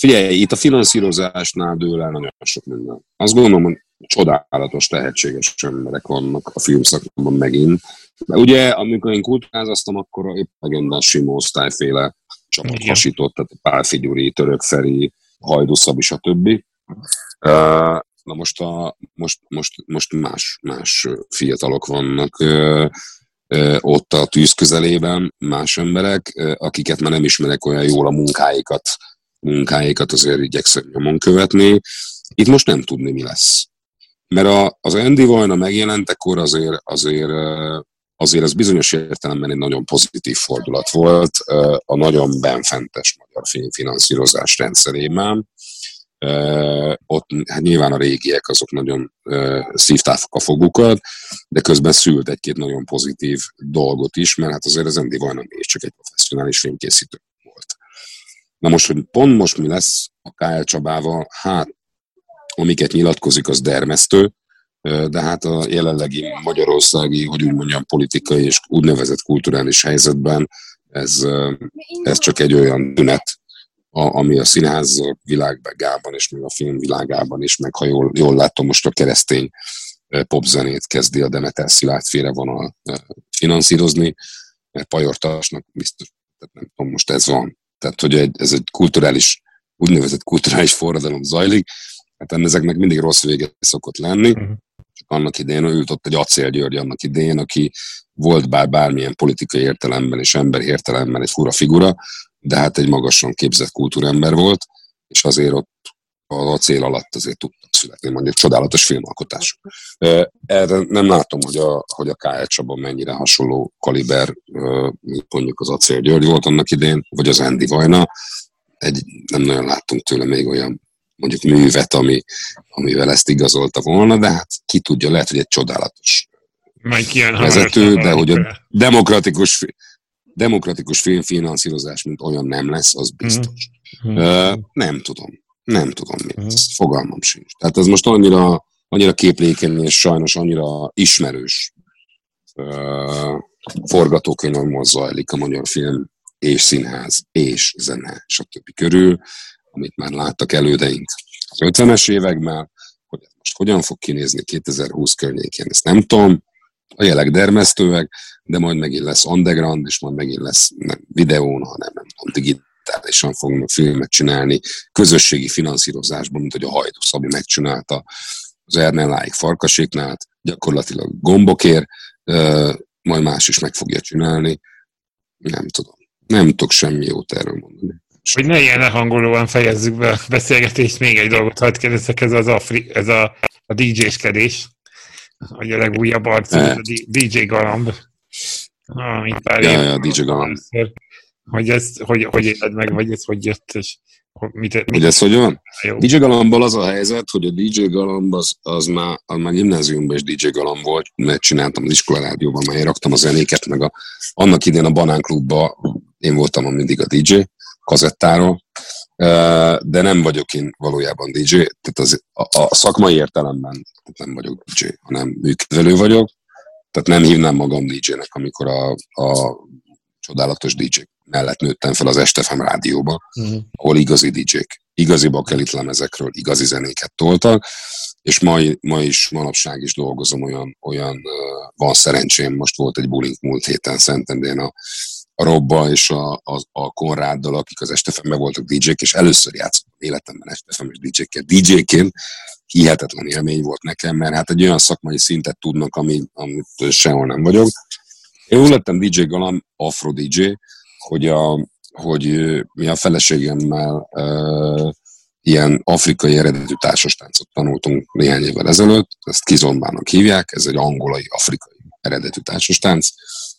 figyelj, itt a finanszírozásnál dől el nagyon sok minden. Azt gondolom, hogy csodálatos, tehetséges emberek vannak a filmszakmában megint. De ugye, amikor én kultúrázasztam, akkor épp legendás Simó osztályféle csapat hasított, tehát Pál Figyuri, Török Feri, Hajdu Szabi, stb. Na most, a, most, most, most más, más fiatalok vannak ott a tűz közelében más emberek, akiket már nem ismerek olyan jól a munkáikat, munkáikat azért igyekszem nyomon követni. Itt most nem tudni, mi lesz. Mert a, az Andy Vajna megjelentekor azért, azért, azért ez bizonyos értelemben egy nagyon pozitív fordulat volt a nagyon benfentes magyar filmfinanszírozás rendszerében ott hát nyilván a régiek azok nagyon szívták a fogukat, de közben szült egy-két nagyon pozitív dolgot is, mert hát azért az Andy Vajna is csak egy professzionális filmkészítő volt. Na most, hogy pont most mi lesz a KL Csabával, hát amiket nyilatkozik, az dermesztő, de hát a jelenlegi magyarországi, hogy úgy mondjam, politikai és úgynevezett kulturális helyzetben ez, ez csak egy olyan tünet, a, ami a színház világában és még a film világában is, meg ha jól, jól látom, most a keresztény popzenét kezdi a Demeter Szilárd félrevonal finanszírozni, mert Pajortasnak biztos, tehát nem tudom, most ez van. Tehát, hogy egy, ez egy kulturális, úgynevezett kulturális forradalom zajlik, hát ezeknek mindig rossz vége szokott lenni. Uh-huh. Csak annak idején ült ott egy Acél György annak idején, aki volt bár bármilyen politikai értelemben és ember értelemben egy fura figura, de hát egy magasan képzett kultúrember volt, és azért ott a cél alatt azért tudtak születni mondjuk csodálatos filmalkotások. Erre nem látom, hogy a, hogy a K.E. Csaba mennyire hasonló kaliber, mondjuk az Acél György volt annak idén, vagy az Andy Vajna. Egy, nem nagyon láttunk tőle még olyan mondjuk művet, ami, amivel ezt igazolta volna, de hát ki tudja, lehet, hogy egy csodálatos Majd vezető, de hogy a demokratikus, demokratikus filmfinanszírozás, mint olyan nem lesz, az biztos. Mm. Uh, nem tudom. Nem tudom mi ez. Uh-huh. Fogalmam sincs. Tehát ez most annyira, annyira képlékeny és sajnos annyira ismerős uh, forgatókönyv zajlik a magyar film és színház és zene stb. körül, amit már láttak elődeink az 50-es években, hogy most hogyan fog kinézni 2020 környékén, ezt nem tudom, a jelek dermesztőek, de majd megint lesz underground, és majd megint lesz nem videón, hanem nem tudom, digit, digitálisan fognak filmet csinálni, közösségi finanszírozásban, mint hogy a Hajdú Szabi megcsinálta az Ernelláig Farkaséknál, gyakorlatilag gombokért, majd más is meg fogja csinálni. Nem tudom. Nem tudok semmi jót erről mondani. Hogy ne ilyen lehangolóan fejezzük be a beszélgetést, még egy dolgot hagyd kérdezzek, ez, az Afri, ez a, a DJ-skedés, hogy a legújabb arc, a DJ Galamb. Ah, pár ja, ja, DJ Galamb hogy ez, hogy, hogy éled meg, vagy ez hogy jött, és mit, mit, hogy ez hogy van? Jó. DJ Galambal az a helyzet, hogy a DJ Galamb az, az már, az már gimnáziumban is DJ Galamb volt, mert csináltam az iskolarádióban, már én raktam a zenéket, meg a, annak idén a Banán Klubban én voltam a mindig a DJ kazettáról, de nem vagyok én valójában DJ, tehát az, a, a szakmai értelemben nem vagyok DJ, hanem működő vagyok, tehát nem hívnám magam DJ-nek, amikor a, a csodálatos DJ mellett nőttem fel az Estefem rádióba, uh-huh. ahol igazi DJ-k, igazi bakelit lemezekről igazi zenéket toltak, és ma, ma is, manapság is dolgozom olyan, olyan van szerencsém, most volt egy bulink múlt héten Szentendén a, a Robba és a, a, a Konráddal, akik az Estefemben voltak DJ-k, és először játszottam életemben Estefem és DJ-kkel. DJ-ként hihetetlen élmény volt nekem, mert hát egy olyan szakmai szintet tudnak, amit, amit sehol nem vagyok. Én úgy lettem DJ Galam, Afro DJ, hogy, a, hogy mi a feleségemmel uh, ilyen afrikai eredetű társastáncot tanultunk néhány évvel ezelőtt, ezt kizombának hívják, ez egy angolai, afrikai eredetű társastánc,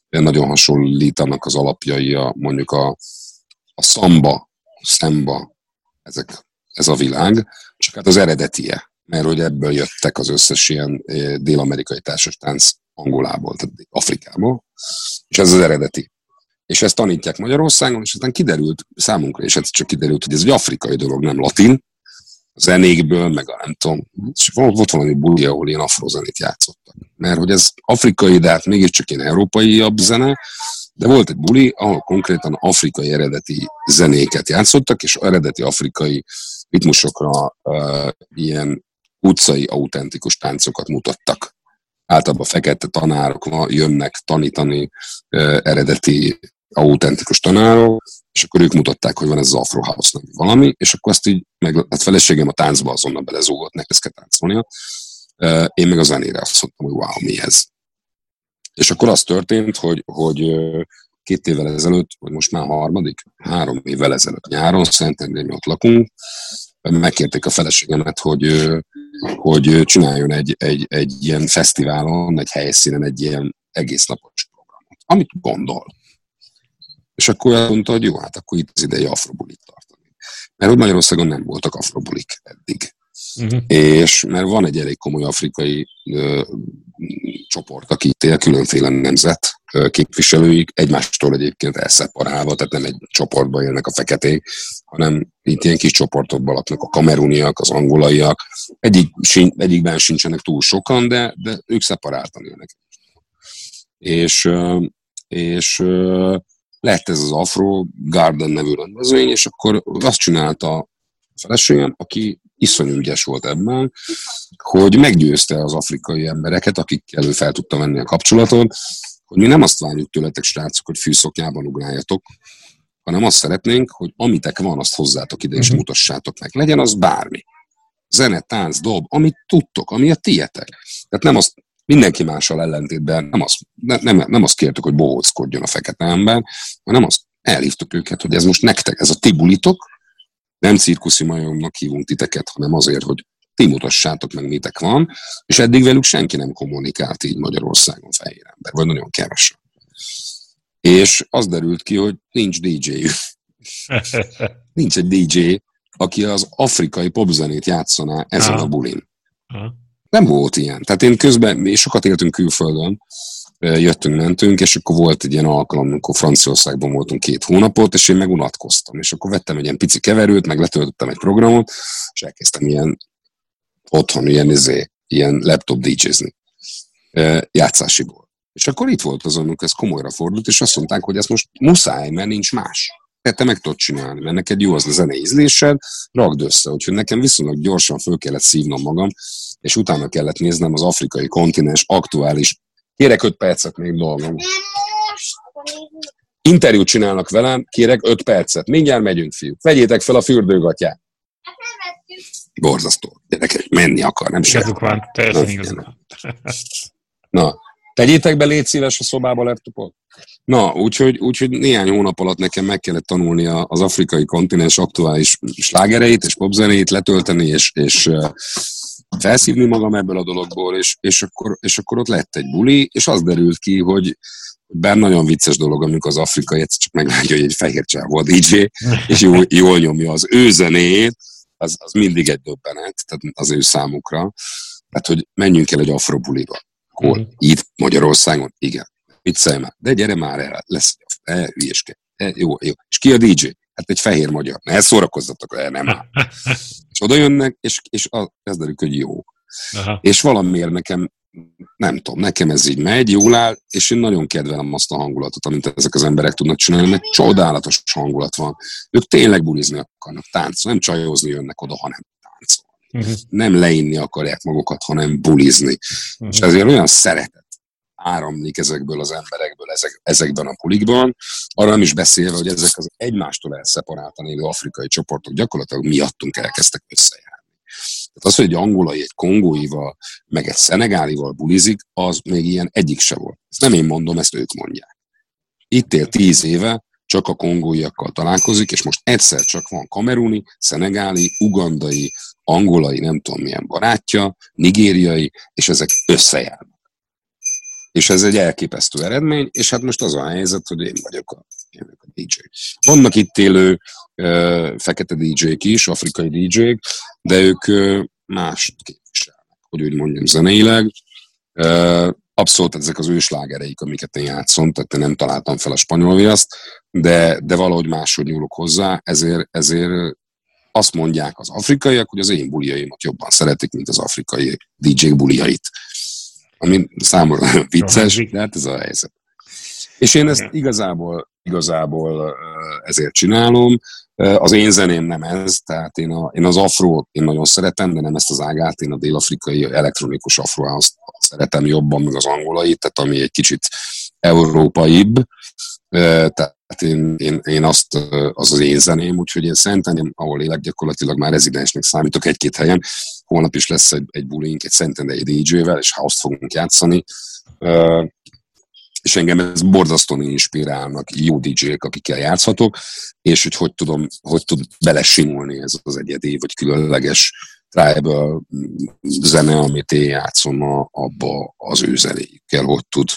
nagyon hasonlítanak az alapjai a, mondjuk a, a szamba, szemba, ezek, ez a világ, csak hát az eredetie, mert hogy ebből jöttek az összes ilyen dél-amerikai társastánc Angolából, tehát Afrikából, és ez az eredeti és ezt tanítják Magyarországon, és aztán kiderült számunkra, és ez csak kiderült, hogy ez egy afrikai dolog, nem latin, a zenékből, meg a nem tudom, és volt valami buli, ahol ilyen afrozenét játszottak. Mert hogy ez afrikai, de hát mégiscsak ilyen európaiabb zene, de volt egy buli, ahol konkrétan afrikai eredeti zenéket játszottak, és eredeti afrikai ritmusokra uh, ilyen utcai autentikus táncokat mutattak. Általában fekete tanárok jönnek tanítani eredeti autentikus tanárok, és akkor ők mutatták, hogy van ez az Afro House nevű valami, és akkor azt így, meg hát feleségem a táncba azonnal belezúgott, neki ezt kell táncolnia. Én meg a zenére azt mondtam, hogy wow, mi ez? És akkor az történt, hogy, hogy két évvel ezelőtt, vagy most már harmadik, három évvel ezelőtt nyáron, Szentendrén ott lakunk, megkérték a feleségemet, hogy, hogy csináljon egy, egy, egy ilyen fesztiválon, egy helyszínen egy ilyen egész napos programot, amit gondol. És akkor azt mondta, hogy jó, hát akkor itt az ideje afrobulit tartani. Mert hogy Magyarországon nem voltak afrobulik eddig. Uh-huh. És mert van egy elég komoly afrikai ö, csoport, aki itt él, különféle nemzet, képviselőik egymástól egyébként elszeparálva, tehát nem egy csoportban élnek a feketék, hanem itt ilyen kis csoportokban laknak a kameruniak, az angolaiak. Egyik, egyikben sincsenek túl sokan, de, de ők szeparáltan élnek. És, és lett ez az Afro Garden nevű rendezvény, és akkor azt csinálta a feleségem, aki iszonyú ügyes volt ebben, hogy meggyőzte az afrikai embereket, akikkel ő fel tudta venni a kapcsolatot, hogy mi nem azt várjuk tőletek, srácok, hogy fűszoknyában ugráljatok, hanem azt szeretnénk, hogy amitek van, azt hozzátok ide és uh-huh. mutassátok meg. Legyen az bármi. Zene, tánc, dob, amit tudtok, ami a tietek. Tehát nem azt, mindenki mással ellentétben nem azt, ne, nem, nem azt kértük, hogy bohóckodjon a fekete ember, hanem azt elhívtuk őket, hogy ez most nektek, ez a ti bulitok, nem cirkuszi majomnak hívunk titeket, hanem azért, hogy ti mutassátok meg, mitek van, és eddig velük senki nem kommunikált így Magyarországon fehér ember, vagy nagyon kevesen. És az derült ki, hogy nincs dj nincs egy DJ, aki az afrikai popzenét játszaná ezen a bulin. Nem volt ilyen. Tehát én közben, mi sokat éltünk külföldön, jöttünk, mentünk, és akkor volt egy ilyen alkalom, amikor Franciaországban voltunk két hónapot, és én megunatkoztam. És akkor vettem egy ilyen pici keverőt, meg letöltöttem egy programot, és elkezdtem ilyen otthon, ilyen, izé, ilyen laptop DJ-zni játszásiból. És akkor itt volt az, amikor ez komolyra fordult, és azt mondták, hogy ez most muszáj, mert nincs más. Tehát te meg tudod csinálni, mert neked jó az a zenei ízlésed, ragd össze. Úgyhogy nekem viszonylag gyorsan föl kellett szívnom magam, és utána kellett néznem az afrikai kontinens aktuális Kérek öt percet még dolgom. Interjút csinálnak velem, kérek öt percet. Mindjárt megyünk, fiúk. Vegyétek fel a fürdőgatját. Borzasztó. Gyerekek, menni akar, nem Igazuk van, teljesen igazuk Na, tegyétek be, légy szíves a szobába laptopot. Na, úgyhogy, úgyhogy néhány hónap alatt nekem meg kellett tanulni az afrikai kontinens aktuális slágereit és popzenét letölteni, és, és felszívni magam ebből a dologból, és, és, akkor, és akkor ott lett egy buli, és az derült ki, hogy bár nagyon vicces dolog, amikor az afrikai egyszer csak meglátja, hogy egy fehér csávó a DJ, és jól, jól nyomja az ő zenét, az, az mindig egy döbbenet, tehát az ő számukra. Tehát, hogy menjünk el egy afrobuliba. Hol? Mm. Itt Magyarországon? Igen. Viccelj már. De gyere már el, lesz, e, hülyeskedj. E, jó, jó. És ki a DJ? Hát egy fehér magyar. Ne szórakozzatok, el, nem áll. és oda jönnek, és, és kezdődik, hogy jó. Aha. És valamiért nekem, nem tudom, nekem ez így megy, jól áll, és én nagyon kedvelem azt a hangulatot, amit ezek az emberek tudnak csinálni, mert csodálatos hangulat van. Ők tényleg bulizni akarnak, táncolni, nem csajozni jönnek oda, hanem táncolni. Uh-huh. Nem leinni akarják magukat, hanem bulizni. Uh-huh. És ezért olyan szeretet áramlik ezekből az emberekből, ezek, ezekben a pulikban. Arra nem is beszélve, hogy ezek az egymástól elszeparáltan élő afrikai csoportok gyakorlatilag miattunk elkezdtek összejárni. Tehát az, hogy egy angolai, egy kongóival, meg egy szenegálival bulizik, az még ilyen egyik se volt. Ezt nem én mondom, ezt ők mondják. Itt él tíz éve, csak a kongóiakkal találkozik, és most egyszer csak van kameruni, szenegáli, ugandai, angolai, nem tudom milyen barátja, nigériai, és ezek összejárnak. És ez egy elképesztő eredmény, és hát most az a helyzet, hogy én vagyok a, a DJ. Vannak itt élő uh, fekete DJ-k is, afrikai DJ-k, de ők uh, mást képviselnek, hogy úgy mondjam zeneileg. Uh, abszolút ezek az őslágereik, amiket én játszom, tehát én nem találtam fel a spanyol viaszt, de, de valahogy máshogy nyúlok hozzá, ezért, ezért azt mondják az afrikaiak, hogy az én buliaimat jobban szeretik, mint az afrikai DJ buliait ami számomra vicces, de hát ez a helyzet. És én ezt igazából, igazából ezért csinálom. Az én zeném nem ez, tehát én, a, én az afro én nagyon szeretem, de nem ezt az ágát, én a dél-afrikai elektronikus afro azt szeretem jobban, meg az angolait, tehát ami egy kicsit európaibb, tehát én, én, én azt, az az én zeném, úgyhogy én Szentendén, ahol élek, gyakorlatilag már rezidensnek számítok egy-két helyen, holnap is lesz egy, egy bulink, egy Szentendei DJ-vel, és house fogunk játszani, és engem ez borzasztóan inspirálnak jó DJ-k, akikkel játszhatok, és hogy hogy tudom, hogy tud belesimulni ez az egyedi, vagy különleges tribal zene, amit én játszom a, abba az ő zenéjükkel, hogy tud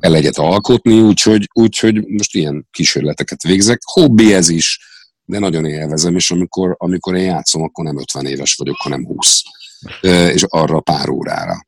el egyet alkotni, úgyhogy, úgyhogy most ilyen kísérleteket végzek. Hobbi ez is, de nagyon élvezem, és amikor, amikor én játszom, akkor nem 50 éves vagyok, hanem 20. És arra pár órára.